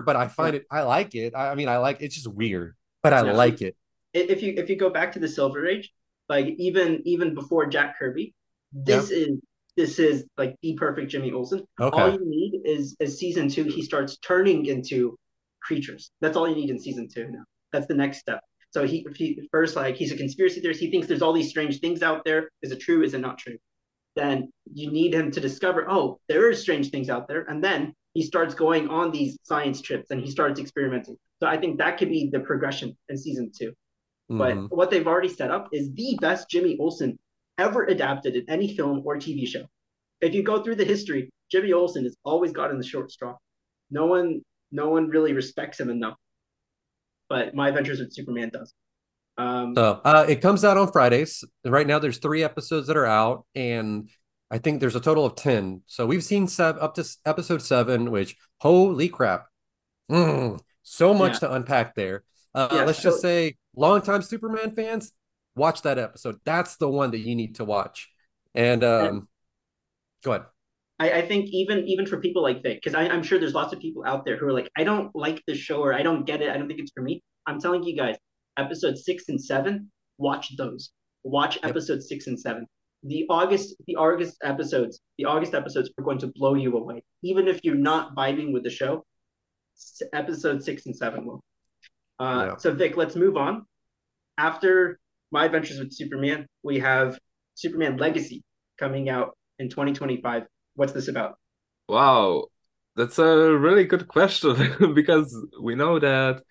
But I find it I like it. I, I mean I like it's just weird, but I Yeah. like it. If you if you go back to the Silver Age, like even even before Jack Kirby, this is this is like the perfect Jimmy Olsen. All you need is is season two. He starts turning into creatures. That's all you need in season two. Now that's the next step. So he, he first like he's a conspiracy theorist. He thinks there's all these strange things out there. Is it true? Is it not true? Then you need him to discover. Oh, there are strange things out there, and then he starts going on these science trips and he starts experimenting. So I think that could be the progression in season two. But Mhm. what they've already set up is the best Jimmy Olsen ever adapted in any film or TV show. If you go through the history, Jimmy Olsen has always gotten the short straw. No one, no one really respects him enough. But My Adventures with Superman does. Um, So uh, it comes out on Fridays. Right now, there's three episodes that are out, and I think there's a total of ten. So we've seen seven, up to episode seven, which holy crap, Mm, so much Yeah. to unpack there. Uh, Yeah, let's so- just say, longtime Superman fans, watch that episode. That's the one that you need to watch. And um, go ahead. I, I think even even for people like Vic, because I'm sure there's lots of people out there who are like, I don't like the show or I don't get it. I don't think it's for me. I'm telling you guys, episode six and seven, watch those. Watch Yep. episode six and seven. The August the August episodes, the August episodes are going to blow you away. Even if you're not vibing with the show, episode six and seven will. Uh, Yeah. So Vic, let's move on. After My Adventures with Superman, we have Superman Legacy coming out in 2025. What's this about? Wow, that's a really good question because we know that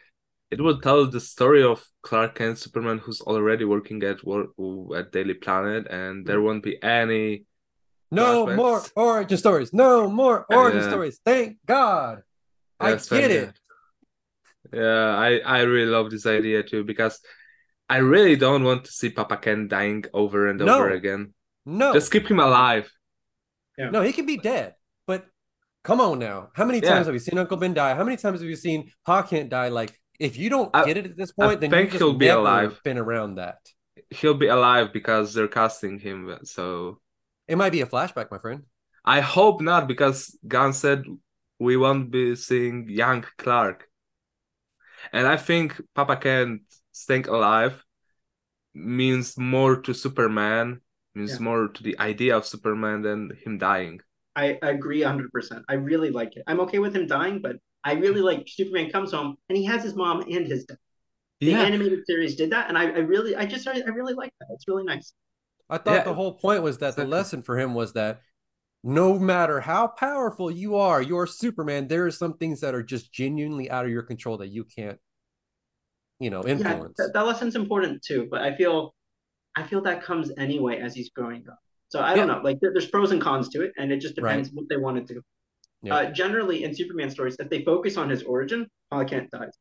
it will tell the story of Clark Kent, Superman, who's already working at work at Daily Planet, and there mm-hmm. won't be any. No Flashbacks. more origin stories. No more origin Yeah. stories. Thank God. I get it. Yeah, I I really love this idea too because I really don't want to see Papa Kent dying over and No. over again. No. Just keep him alive. No, he can be dead. But come on now. How many Yeah. times have you seen Uncle Ben die? How many times have you seen Pa Kent die? Like, if you don't I- get it at this point, then think you just he'll be never alive. been around that. He'll be alive because they're casting him. So It might be a flashback, my friend. I hope not because Gunn said we won't be seeing young Clark. And I think Papa Kent staying alive means more to Superman, means Yeah. more to the idea of Superman than him dying. I agree 100%. I really like it. I'm okay with him dying, but I really like Superman comes home and he has his mom and his dad. The Yeah, animated series did that, and I, I really, I just, I really like that. It's really nice. I thought Yeah. the whole point was that the lesson for him was that no matter how powerful you are, you're Superman. There are some things that are just genuinely out of your control that you can't, you know, Yeah, influence. that, that lesson's important too, but I feel I feel that comes anyway as he's growing up. So I don't Yeah. know, like there, there's pros and cons to it, and it just depends what they want to do. Yeah. Uh, generally, in Superman stories, if they focus on his origin, Pa Kent dies.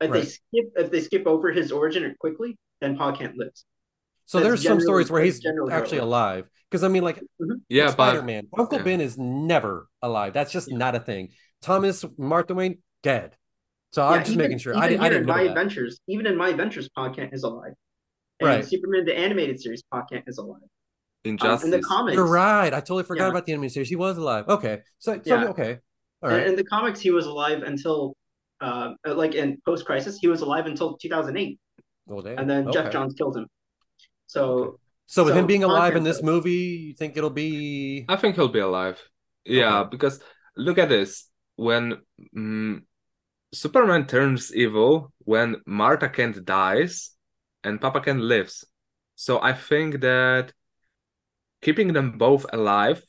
If Right. they skip if they skip over his origin quickly, then Pa Kent lives. So That's there's some stories where he's generally how it actually works. alive. Because I mean, like Yeah, Spider Man, Uncle yeah. Ben is never alive. That's just Yeah. not a thing. Thomas Martha Wayne dead. So I'm just even- making sure. Even I, didn't- I didn't in know My that. Adventures, even in My Adventures, Pa Kent is alive. And Right. Superman the animated series, Pa Kent is alive. Um, Injustice. in the comics, You're right. I totally forgot Yeah. about the animated series. He was alive. Okay. So, so Yeah. okay. All And right. in the comics, he was alive until, uh, like in post crisis, he was alive until 2008, Well, damn. and then Geoff Okay. Johns killed him. So So with so him being alive in this does. movie, you think it'll be I think he'll be alive. Yeah, Okay. because look at this. When mm, Superman turns evil, when Martha Kent dies and Papa Kent lives. So I think that keeping them both alive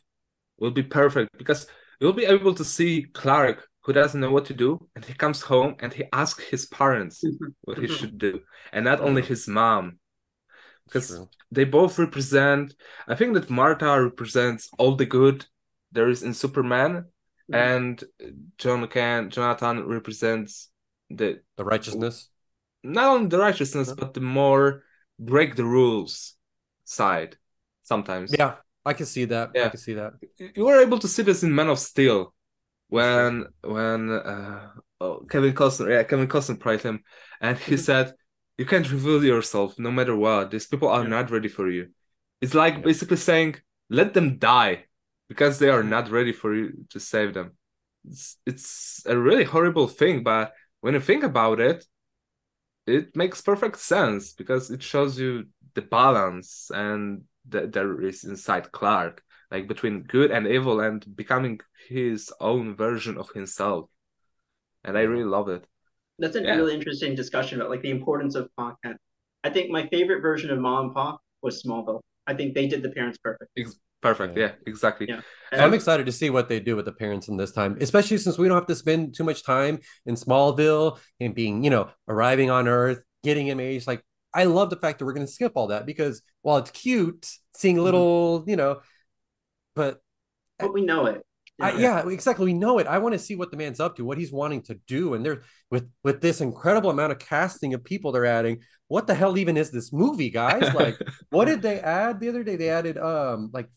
will be perfect because you'll be able to see Clark who doesn't know what to do and he comes home and he asks his parents what he should do and not only his mom because they both represent i think that martha represents all the good there is in superman And john can jonathan represents the the righteousness. not only the righteousness but the more break the rules side sometimes Yeah, I can see that. Yeah. I can see that. you were able to see this in man of steel when when uh oh, kevin costner yeah kevin costner played him and he Mhm. said you can't reveal yourself no matter what these people are Yeah. not ready for you it's like Yeah. basically saying let them die because they are not ready for you to save them it's, it's a really horrible thing but when you think about it it makes perfect sense because it shows you the balance and that there is inside clark like between good and evil and becoming his own version of himself and i really love it that's a Yeah. really interesting discussion about like the importance of Pa Kent. I think my favorite version of Ma and Pa was Smallville. I think they did the parents perfect. Perfect Yeah. yeah, exactly Yeah. So I'm excited to see what they do with the parents in this time, especially since we don't have to spend too much time in Smallville and being, you know, arriving on Earth, getting him aged. Like, I love the fact that we're going to skip all that because while it's cute, seeing Mm-hmm. little, you know, but but we know it. I, yeah, exactly. We know it. I want to see what the man's up to, what he's wanting to do, and there with with this incredible amount of casting of people they're adding. What the hell even is this movie, guys? Like, what did they add the other day? They added um like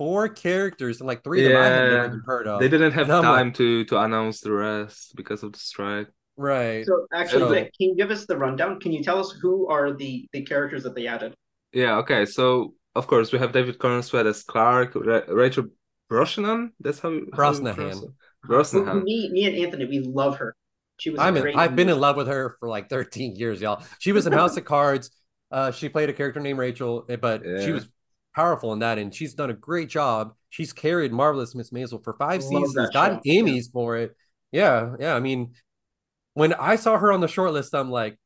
four characters and like three of them I had never even heard of. they didn't have And I'm like- time to to announce the rest because of the strike right. So actually, So- Vic, can you give us the rundown? Can you tell us who are the the characters that they added? yeah okay so of course we have david corenswet as clark Ra- rachel brosnahan that's how, how you Brosnahan. pronounce it? Who- brosnahan Me, me and Anthony, we love her. She was I'm in, great. I've been in love with her for like 13 years, y'all. She was in House of Cards. Uh, she played a character named Rachel, eh, but she was powerful in that, and she's done a great job. She's carried Marvelous Miss Maisel for five seasons, that gotten show. Yeah. Emmys for it. Yeah, yeah. I mean, when I saw her on the short list, I'm like,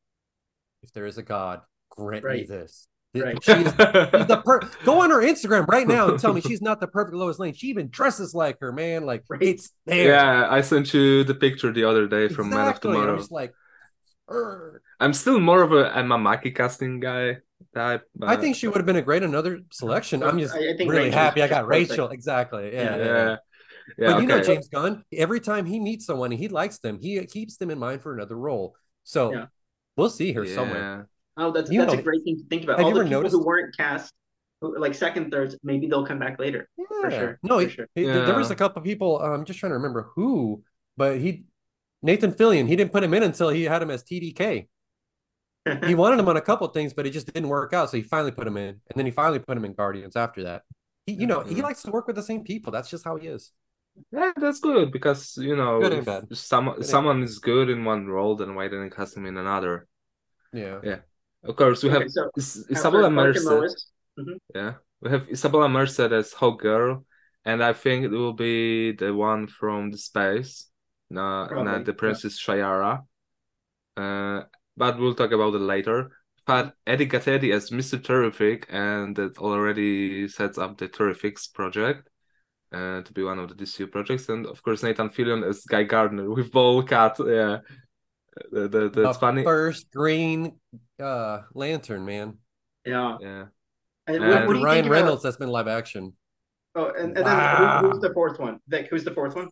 if there is a God, grant me this. Right. She is she's the per- go on her Instagram right now and tell me she's not the perfect Lois Lane. She even dresses like her, man. Like Right. it's there. yeah i sent you the picture the other day from man of Exactly. And I'm just like, "Urgh." I'm still more of a Emma Mackey casting guy type. But I think she would have been a great another selection. I'm just I- I think really Rachel's happy I got perfect. Rachel. Exactly. Yeah. Yeah. yeah, yeah, yeah. yeah. but you know. James Gunn, every time he meets someone and he likes them, he keeps them in mind for another role. So Yeah. we'll see her yeah. somewhere. Oh, that's You that's know- a great thing to think about. Have All you the ever people noticed- who weren't cast, who, like second, thirds, maybe they'll come back later. For sure. No, for he- sure. he- there was a couple people. uh, I'm just trying to remember who, but he Nathan Fillion, he didn't put him in until he had him as TDK. He wanted him on a couple things, but it just didn't work out. So he finally put him in, and then he finally put him in Guardians after that. He, you know, he Mhm. likes to work with the same people. That's just how he is. Yeah, that's good because you know Good if bad. some and someone is good in one role, then why didn't cast him in another? Yeah. Yeah. Of course, we Okay, have so Is- Isabella Clark and Merced. Lois, Yeah, we have Isabela Merced as Hawk Girl, and I think it will be the one from the space, no, Probably, not the yeah. Princess Shayera. Uh, but we'll talk about it later. But Edi Gathegi as Mr. Terrific, and that already sets up the Terrifics project uh, to be one of the DCU projects, and of course Nathan Fillion as Guy Gardner with Bowl Cat. Yeah, the, the, that's The funny. First Green uh, Lantern, man. Yeah. Yeah, And And what, what do you Ryan think about- Reynolds, that's been live action. Oh, and, and Wow. then who, who's the fourth one? Vic, who's the fourth one?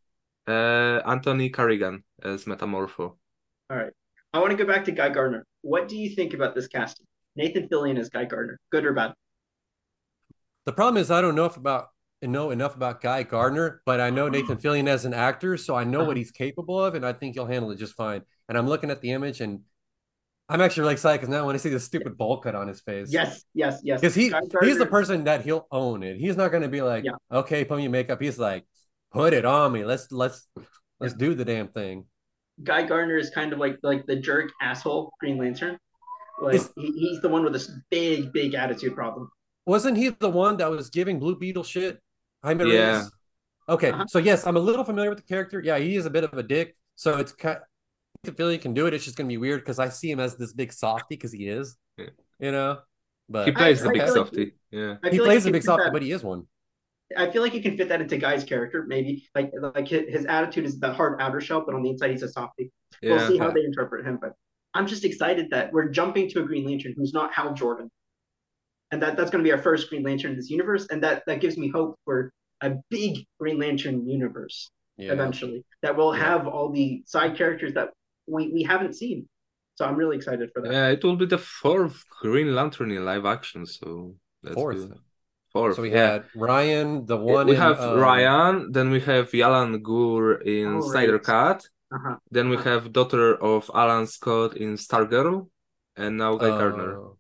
uh, Anthony Carrigan as Metamorpho. All right. I want to go back to Guy Gardner. What do you think about this casting? Nathan Fillion as Guy Gardner, good or bad? The problem is I don't know if about know enough about Guy Gardner, but I know. Nathan Fillion as an actor, so I know what he's capable of, and I think he'll handle it just fine. And I'm looking at the image, and I'm actually really excited because now I want to see the stupid bowl cut on his face. Yes, yes, yes. because he he's the person that he'll own it. He's not going to be like, Yeah. okay, put me makeup. He's like, put it on me. Let's let's let's do the damn thing. Guy Gardner is kind of like like the jerk asshole Green Lantern. Like Is- he, he's the one with this big, big attitude problem. Wasn't he the one that was giving Blue Beetle shit? I Jaime Yeah. Reyes? Okay, Uh-huh. so yes, I'm a little familiar with the character. Yeah, he is a bit of a dick. So it's kind. I feel he can do it. It's just gonna be weird because I see him as this big softy because he is. Yeah. You know, but He plays I the big feel like- softy. Yeah, he plays like a you big can softy, but he is one. I feel like you can fit that into Guy's character, maybe. Like like his, his attitude is the hard outer shell, but on the inside he's a softie. Yeah, We'll yeah. see how they interpret him, but I'm just excited that we're jumping to a Green Lantern who's not Hal Jordan, and that that's going to be our first Green Lantern in this universe, and that that gives me hope for a big Green Lantern universe Yeah. eventually that will Yeah. have all the side characters that we we haven't seen. So I'm really excited for that. Yeah, it will be the fourth Green Lantern in live action, so that's Fourth. good. Fourth. So we yeah. had Ryan, the one. we in, have um, Ryan, then we have Yalan Gur in Oh, Snyder right. Cut, Uh-huh. then we have daughter of Alan Scott in Stargirl, and now Guy Gardner. oh,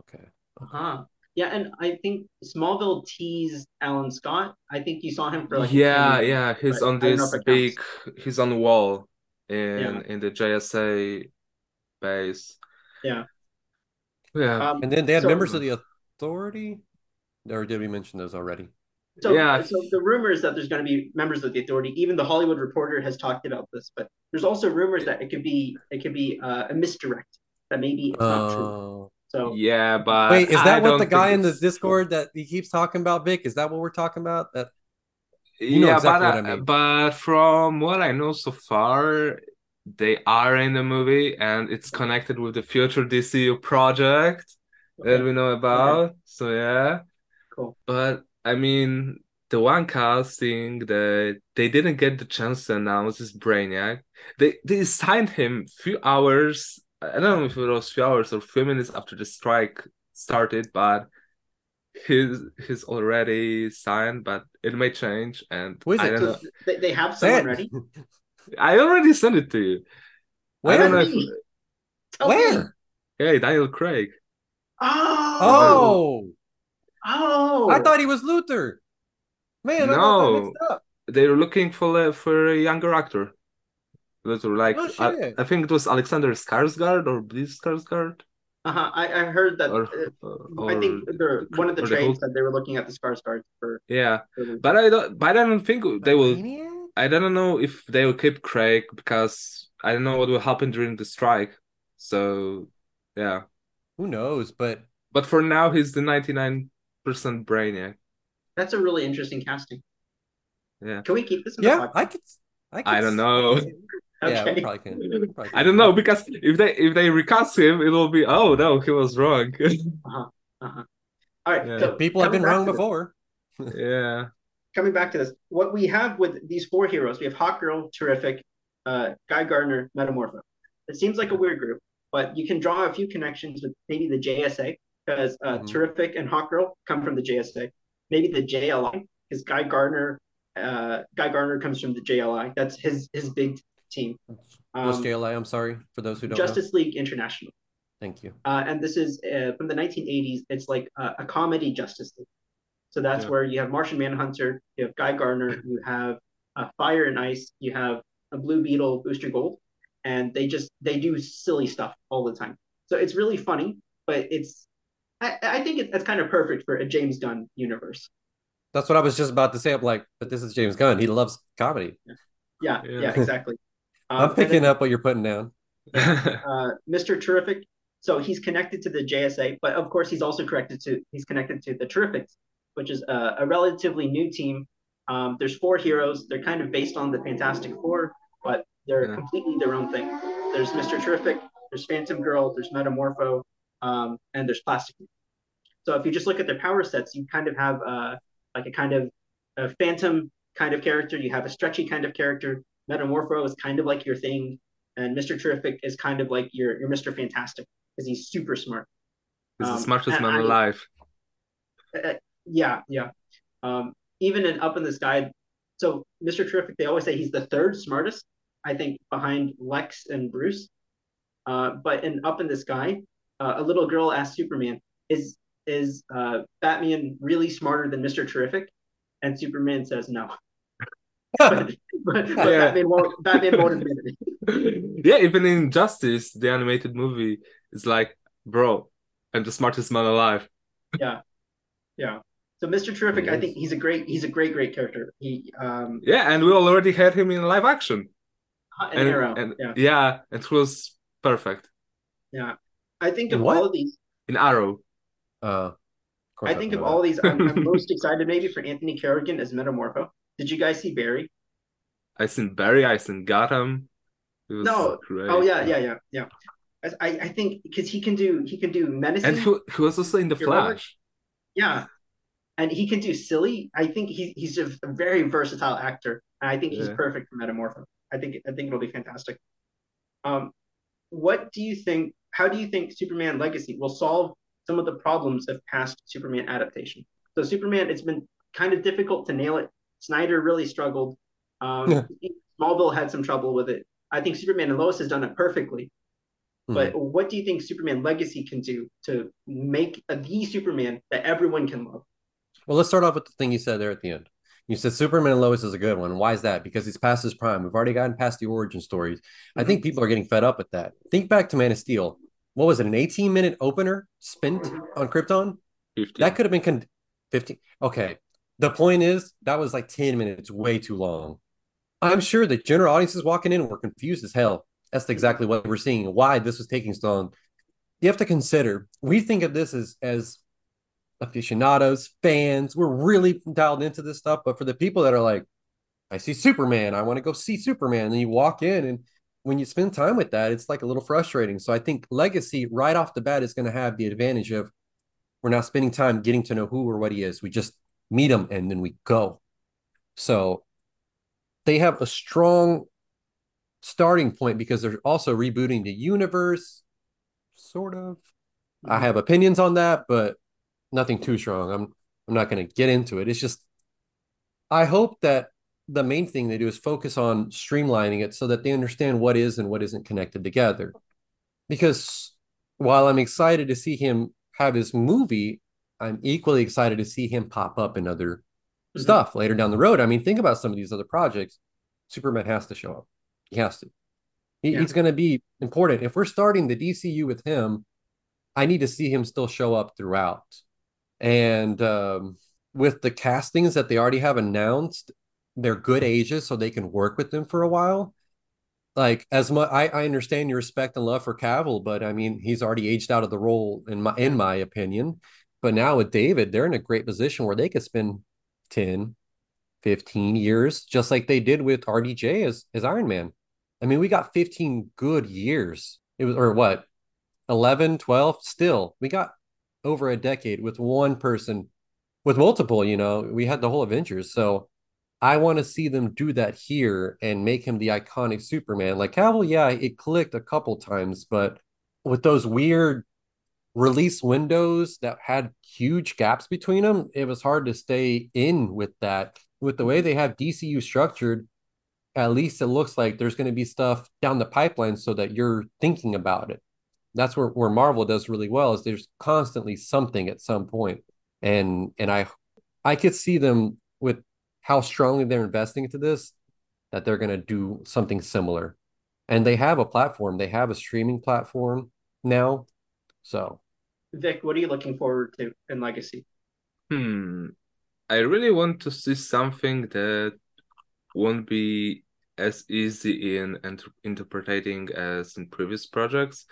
Okay. Uh-huh. Yeah, and I think Smallville teased Alan Scott. I think you saw him for like yeah, cameo, yeah, he's on I don't know this big, counts. he's on the wall in Yeah. in the JSA base. Yeah. Yeah, Um, And then they had so- members of the authority, or did we mention those already? So, Yeah. so the rumor is that there's going to be members of the authority. Even the Hollywood Reporter has talked about this, but there's also rumors that it could be it could be uh, a misdirect that maybe it's not true. Oh. So yeah, but Wait, is I that what the guy in the Discord that he keeps talking about, Vic? Is that what we're talking about? That You know yeah, exactly but what I mean. but from what I know so far, they are in the movie, and it's connected with the future DCU project that we know about. So yeah, cool. but I mean, the one casting that they didn't get the chance to announce is Brainiac. They they signed him few hours. I don't know if it was few hours or few minutes after the strike started, but he's he's already signed. But it may change, and Who is I don't So know. they, they have Say someone ready. I already sent it to you. I Where? don't know if Tell Where? me. hey Daniel Craig. Oh, Oh, oh! I thought he was Luthor. Man, I got that No. mixed up. they were looking for a, for a younger actor. Those were like Oh, I, shit. I think it was Alexander Skarsgård or Bliss Skarsgård. uh-huh. I, I heard that. Or, uh, or I think the, one of the or the trades whole- said they were looking at the Skarsgård for. yeah, for but I don't. But I don't think they will. I don't know if they will keep Craig because I don't know what will happen during the strike. So yeah, Who knows? But but for now he's the ninety nine percent Brainiac. That's a really interesting casting. Yeah, Can we keep this in yeah, podcast? I could. I, could I don't know. Yeah, we Okay. probably can. We probably I don't know because if they if they recast him, it will be oh no he was wrong. All right. Yeah. So People have been wrong to this- before. yeah. coming back to this, what we have with these four heroes, we have Hawkgirl, Terrific, uh, Guy Gardner, Metamorpho. It seems like a weird group, but you can draw a few connections with maybe the JSA because uh, Mhm. Terrific and Hawkgirl come from the JSA. Maybe the JLI because Guy Gardner, uh, Guy Gardner comes from the JLI. That's his his big team. What's Um, JLI? I'm sorry for those who don't Justice League International. Thank you. Uh, and this is uh, from the 1980s. It's like a, a comedy Justice League. So that's Yeah. where you have Martian Manhunter, you have Guy Gardner, you have uh, Fire and Ice, you have a Blue Beetle, Booster Gold, and they just they do silly stuff all the time. So it's really funny, but it's I, I think it, it's kind of perfect for a James Gunn universe. That's what I was just about to say. I'm like, but this is James Gunn. He loves comedy. Yeah, Yeah. yeah, exactly. Um, I'm picking then, up what you're putting down. uh, Mr. Terrific. so he's connected to the JSA, but of course he's also connected to he's connected to the Terrifics, which is a, a relatively new team. Um, there's four heroes. They're kind of based on the Fantastic Four, but they're yeah. completely their own thing. There's Mr. Terrific, there's Phantom Girl, there's Metamorpho, um, and there's Plastic. So if you just look at their power sets, you kind of have uh, like a kind of a Phantom kind of character. You have a stretchy kind of character. Metamorpho is kind of like your thing, and Mr. Terrific is kind of like your your Mr. Fantastic because he's super smart. He's um, the smartest man alive. Uh, yeah, yeah. Um, even in Up in the Sky, so Mr. Terrific, they always say he's the third smartest, I think, behind Lex and Bruce. Uh, but in Up in the Sky, uh, a little girl asked Superman, "Is is uh, Batman really smarter than Mr. Terrific?" And Superman says no. but, but, but yeah. Batman won't. Batman won't yeah, even in Justice, the animated movie, it's like, bro, I'm the smartest man alive. yeah, yeah. So Mr. Terrific, I think he's a great, he's a great, great character. He, um, yeah, and we already had him in live action. And, and Arrow, and, yeah. yeah, it was perfect. Yeah, I think of all of these in Arrow. Uh, I think of all of these. I'm, I'm most excited maybe for Anthony Carrigan as Metamorpho. Did you guys see Barry? I seen Barry. I seen Gotham. no. Great. Oh yeah, yeah, yeah, yeah. I, I think because he can do he can do medicine. And he, he was also in the Flash. Yeah, and he can do silly. I think he, he's a very versatile actor, and I think he's perfect for Metamorpho. I think I think it'll be fantastic. Um, what do you think? How do you think Superman Legacy will solve some of the problems of past Superman adaptation? So Superman, it's been kind of difficult to nail it. Snyder really struggled. Um, yeah. Smallville had some trouble with it. I think Superman and Lois has done it perfectly. Mm-hmm. But what do you think Superman Legacy can do to make a, the Superman that everyone can love? Well, let's start off with the thing you said there at the end. You said Superman and Lois is a good one. Why is that? Because he's past his prime. We've already gotten past the origin stories. Mm-hmm. I think people are getting fed up with that. Think back to Man of Steel. What was it? An 18 minute opener spent on Krypton? 15. That could have been con- 15. Okay. The point is, that was like 10 minutes, way too long. I'm sure the general audiences walking in were confused as hell. That's exactly what we're seeing. Why this was taking so long. You have to consider. We think of this as as aficionados, fans. We're really dialed into this stuff. But for the people that are like, I see Superman, I want to go see Superman, and you walk in, and when you spend time with that, it's like a little frustrating. So I think Legacy right off the bat is going to have the advantage of we're not spending time getting to know who or what he is. We just meet him and then we go. So they have a strong starting point because they're also rebooting the universe, sort of. I mm-hmm. have opinions on that, but nothing too strong. I'm I'm not going to get into it. It's just I hope that the main thing they do is focus on streamlining it so that they understand what is and what isn't connected together. Because while I'm excited to see him have his movie, I'm equally excited to see him pop up in other mm-hmm. stuff later down the road. I mean, think about some of these other projects. Superman has to show up. He has to. He, yeah. He's going to be important. If we're starting the DCU with him, I need to see him still show up throughout. And um, with the castings that they already have announced, they're good ages, so they can work with them for a while. Like as much, I, I understand your respect and love for Cavill, but I mean he's already aged out of the role in my in my opinion. But now with David, they're in a great position where they could spend 10, 15 years, just like they did with RDJ as, as Iron Man. I mean, we got 15 good years. It was, or what, 11, 12? Still, we got over a decade with one person, with multiple, you know, we had the whole Avengers. So I want to see them do that here and make him the iconic Superman. Like Cavill, yeah, it clicked a couple times, but with those weird release windows that had huge gaps between them, it was hard to stay in with that. With the way they have DCU structured, at least it looks like there's going to be stuff down the pipeline so that you're thinking about it. That's where, where Marvel does really well is there's constantly something at some point. And and I I could see them with how strongly they're investing into this that they're going to do something similar. And they have a platform, they have a streaming platform now. So Vic, what are you looking forward to in Legacy? Hmm. I really want to see something that won't be as easy in interpreting as in previous projects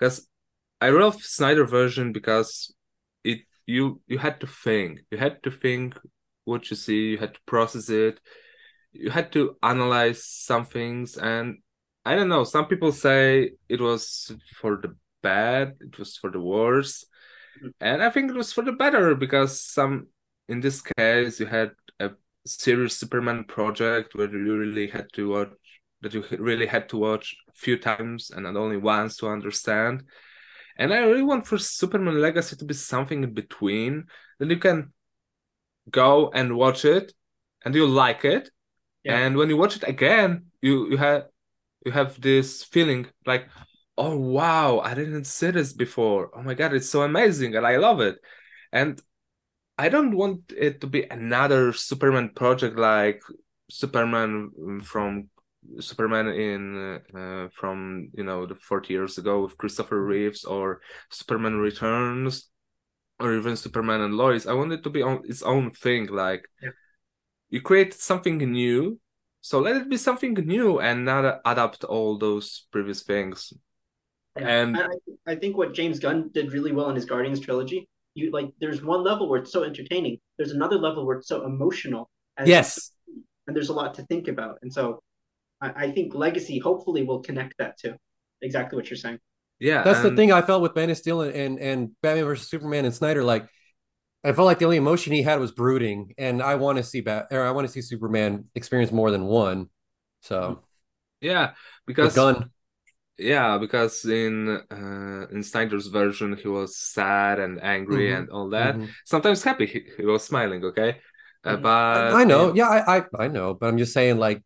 because I love Snyder version because it you you had to think. You had to think what you see, you had to process it, you had to analyze some things and I don't know, some people say it was for the bad, it was for the worse. Mhm. And I think it was for the better because some in this case you had a serious Superman project where you really had to that you really had to watch a few times and not only once to understand. And I really want for Superman Legacy to be something in between that you can go and watch it and you like it. Yeah. And when you watch it again, you you have you have this feeling like, oh wow, I didn't see this before. Oh my god, it's so amazing and I love it. And I don't want it to be another Superman project like Superman mm, from Superman in uh, from you know the 40 years ago with Christopher Reeves or Superman Returns or even Superman and Lois. I want it to be on its own thing. Like Yeah. you create something new, so let it be something new and not adapt all those previous things. And I, I think what James Gunn did really well in his Guardians trilogy, you like there's one level where it's so entertaining. There's another level where it's so emotional. And, Yes. And there's a lot to think about. And so I, I think Legacy hopefully will connect that too. Exactly what you're saying. yeah, That's the thing I felt with Man of Steel and, and and Batman versus Superman and Snyder. Like, I felt like the only emotion he had was brooding, and I want to see Bat or I want to see Superman experience more than one. So Yeah, because Gunn, yeah, because in uh, in Snyder's version he was sad and angry Mhm, and all that. mhm. Sometimes happy, he, he was smiling, okay? Uh, Mhm. but I know, in- yeah, I, I I know, but I'm just saying, like,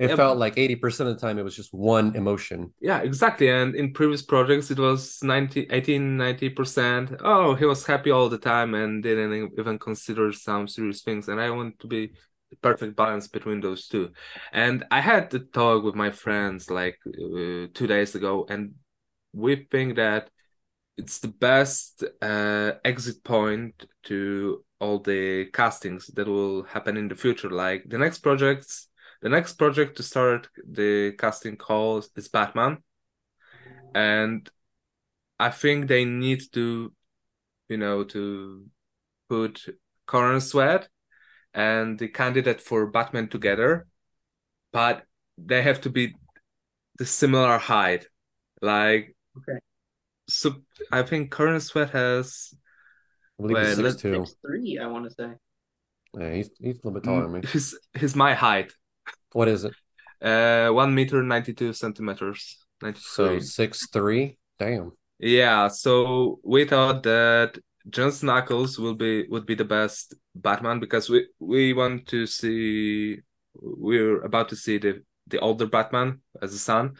it Yeah, felt like eighty percent of the time it was just one emotion. Yeah, exactly. And in previous projects, it was 90, 18, 90%. Oh, he was happy all the time and didn't even consider some serious things. And I want to be the perfect balance between those two. And I had the talk with my friends like uh, two days ago, and we think that it's the best uh, exit point to all the castings that will happen in the future. Like the next projects, the next project to start the casting call is Batman, and I think they need to, you know, to put Corenswet and the candidate for Batman together, but they have to be the similar height, like. Okay. So I think Corenswet has I believe he's six two. Six three, I want to say. Yeah, he's he's a little bit mm, taller than me. He's he's my height. What is it? Uh, one meter ninety two centimeters. Ninety So six three. Damn. Yeah. So we thought that Jensen Ackles will be would be the best Batman because we we want to see we're about to see the the older Batman as a son,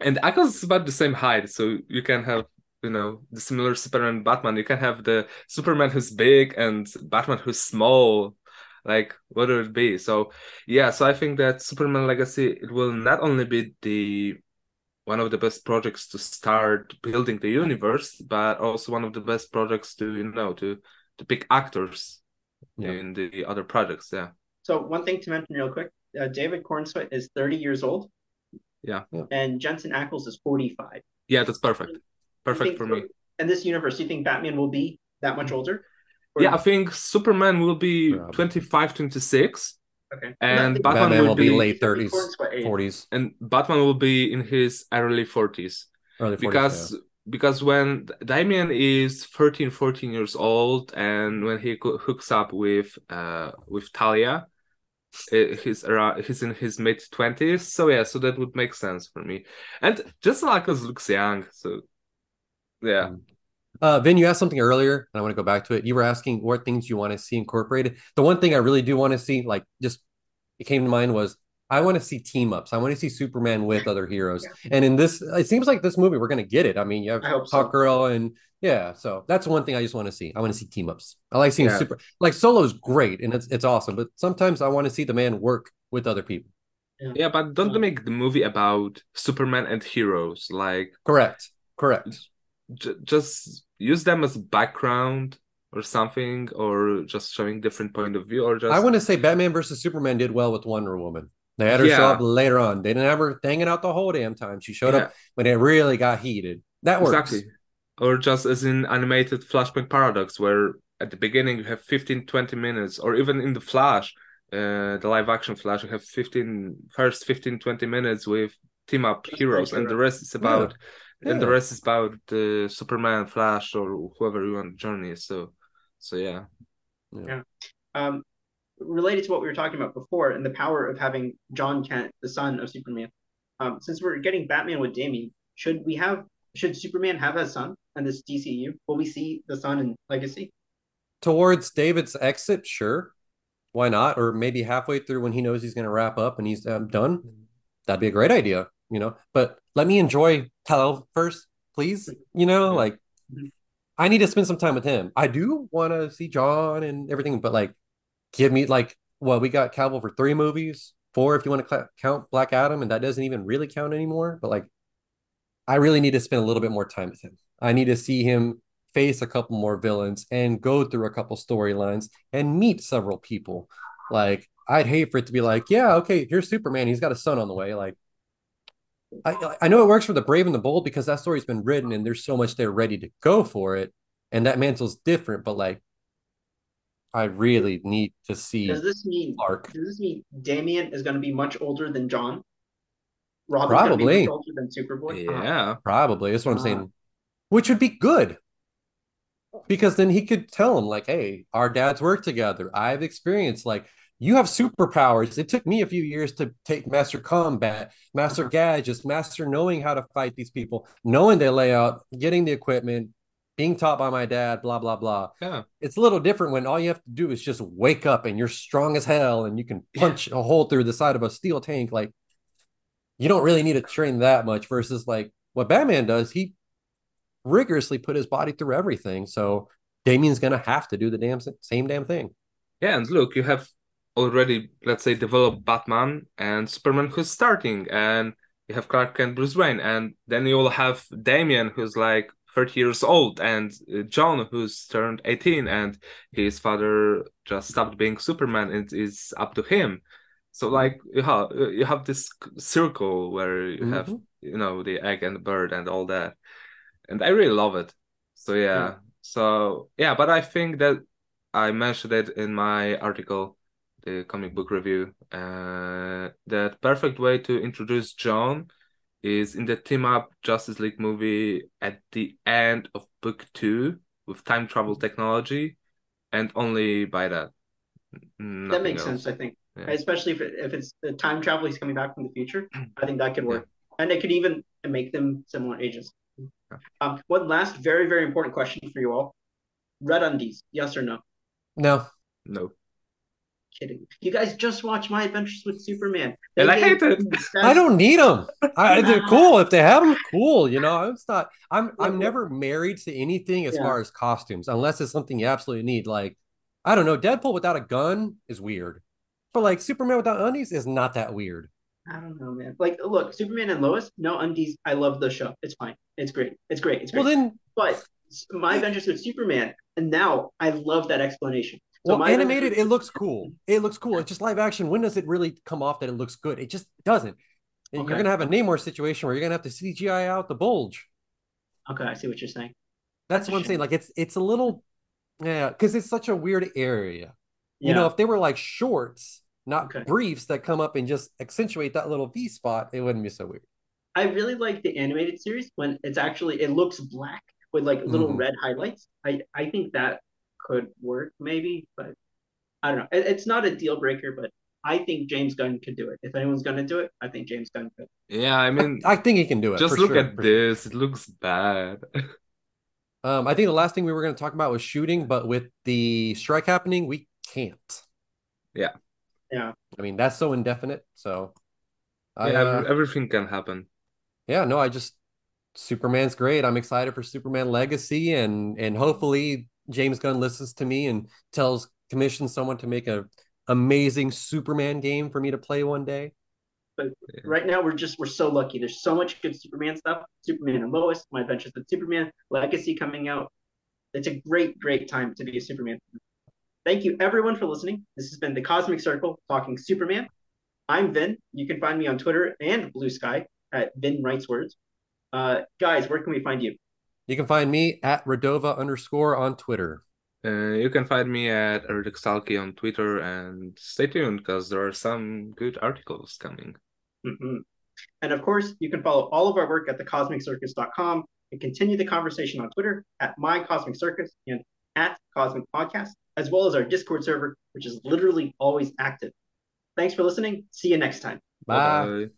and Ackles is about the same height, so you can have you know the similar Superman Batman. You can have the Superman who's big and Batman who's small. Like what would it be? So yeah, so I think that Superman Legacy it will not only be the one of the best projects to start building the universe, but also one of the best projects to you know to to pick actors Yeah. in the other projects. Yeah, So one thing to mention real quick, uh, David Corenswet is 30 years old. Yeah. Yeah. And Jensen Ackles is 45. yeah, that's perfect. Perfect think for me. In this universe, do you think Batman will be that much older? Or- Yeah, I think Superman will be Probably. 25, 26, Okay. and No, Batman, Batman will will be be late thirties, forties, and Batman will be in his early 40s. early forties. because because when Damian is 13 14 years old and when he hooks up with uh with Talia eh, he's around he's in his mid 20s so yeah so that would make sense for me and just like us looks young so yeah Uh, Vin, you asked something earlier, and I want to go back to it. You were asking what things you want to see incorporated. The one thing I really do want to see, like just it came to mind, was I want to see team ups. I want to see Superman with other heroes. And in this, it seems like this movie we're going to get it. I mean, you have I hope so. Girl, and yeah, so that's one thing I just want to see. I want to see team ups. I like seeing Yeah. super like Solo's great and it's it's awesome, but sometimes I want to see the man work with other people. yeah but don't they make the movie about Superman and heroes like Correct. Correct. j- just use them as background or something or just showing different point of view or just I want to say Batman versus Superman did well with Wonder Woman. They had her show up later on. They didn't have her hanging out the whole damn time. She showed Yeah. up when it really got heated. That works. Exactly. Or just as in animated Flashpoint Paradox, where at the beginning you have 15, 20 minutes, or even in the Flash, uh, the live action Flash, you have 15, first 15, 20 minutes with team up heroes, and the rest is about, Yeah. And the rest is about the Superman, Flash, or whoever you want to journey. So, so yeah. Yeah. Um, related to what we were talking about before and the power of having Jon Kent, the son of Superman. Um, since we're getting Batman with Damian, should we have should Superman have a son in this DCU? Will we see the son in Legacy? Towards David's exit, sure. Why not? Or maybe halfway through when he knows he's going to wrap up and he's um, done. That'd be a great idea, you know. But let me enjoy Kal first, please. You know, like. I need to spend some time with him. I do want to see Jon and everything, but like, give me like, well, we got Cavill for three movies, four if you want to cl- count Black Adam, and that doesn't even really count anymore. But like, I really need to spend a little bit more time with him. I need to see him face a couple more villains and go through a couple storylines and meet several people. Like, I'd hate for it to be like, yeah, okay, here's Superman. He's got a son on the way. Like, I I know it works for the Brave and the Bold because that story's been written and there's so much there ready to go for it, and that mantle's different. But like, I really need to see Does this mean Clark. does this mean Damian is going to be much older than Jon? Robin's going be Probably. much older than Superboy. Ah, Yeah. Probably that's what I'm Ah. saying, which would be good because then he could tell him like, "Hey, our dads work together. I've experienced like." You have superpowers. It took me a few years to take master combat, master gadgets, master knowing how to fight these people, knowing their layout, getting the equipment, being taught by my dad, blah, blah, blah. Yeah. It's a little different when all you have to do is just wake up and you're strong as hell and you can punch a hole through the side of a steel tank. Like, you don't really need to train that much versus like what Batman does. He rigorously put his body through everything. So Damian's going to have to do the damn same damn thing. Yeah, and look, you have already, let's say, developed Batman and Superman who's starting, and you have Clark Kent, Bruce Wayne, and then you'll have Damian who's like 30 years old, and uh, Jon who's turned 18, and his father just stopped being Superman, and it's up to him. So like you have you have this circle where you have Mhm. you know the egg and the bird and all that, and I really love it. So yeah, Yeah. so yeah, but I think that I mentioned it in my article, the comic book review. Uh, that perfect way to introduce Jon is in the team up Justice League movie at the end of book two with time travel technology, and only by that. N- that makes else. sense, I think. Yeah. Especially if, it, if it's the time travel, he's coming back from the future. I think that could work. And it could even make them similar ages. Um, one last very, very important question for you all. Red undies, yes or no? No, No. Kidding. You guys just watched My Adventures with Superman. And I hate it. I don't need them. I, they're cool if they have them. Cool, you know. It's not. I'm I'm never married to anything as Yeah. far as costumes, unless it's something you absolutely need. Like I don't know, Deadpool without a gun is weird, but like Superman without undies is not that weird. I don't know, man. Like, look, Superman and Lois, no undies. I love the show. It's fine. It's great. It's great. It's great. Well, then, but My Adventures with Superman, and now I love that explanation. So well, animated, it looks cool. It looks cool. It's just live action. When does it really come off that it looks good? It just doesn't. You're gonna have a Namor situation where you're gonna have to CGI out the bulge. Okay, I see what you're saying. That's That's what I'm saying. Like it's it's a little, yeah, because it's such a weird area. Yeah. You know, if they were like shorts, not Okay. briefs that come up and just accentuate that little V spot, it wouldn't be so weird. I really like the animated series when it's actually it looks black with like little Mhm. red highlights. I I think that could work maybe, but I don't know. It, it's not a deal breaker, but I think James Gunn could do it. If anyone's gonna do it, I think James Gunn could. Yeah, I mean, I think he can do it. just look sure, at for sure. this. It looks bad. Um, I think the last thing we were going to talk about was shooting, but with the strike happening, we can't. Yeah. Yeah. I mean, that's so indefinite. So, I, yeah, uh, everything can happen. yeah, no, I just Superman's great. I'm excited for Superman Legacy, and and hopefully James Gunn listens to me and tells commissions someone to make a amazing Superman game for me to play one day. Right now, we're just we're so lucky. There's so much good Superman stuff. Superman and Lois, My Adventures with Superman, Legacy coming out. It's a great, great time to be a Superman. Thank you everyone for listening. This has been the Cosmic Circle talking Superman. I'm Vin. You can find me on Twitter and Blue Sky at Vin Writes Words. Uh, guys, where can we find you? You can find me at Redova underscore on Twitter. Uh, you can find me at Erdexalki on Twitter and stay tuned because there are some good articles coming. Mm-hmm. And of course, you can follow all of our work at thecosmiccircus.com and continue the conversation on Twitter at My Cosmic Circus and at Cosmic Podcast, as well as our Discord server, which is literally always active. Thanks for listening. See you next time. Bye. Bye-bye.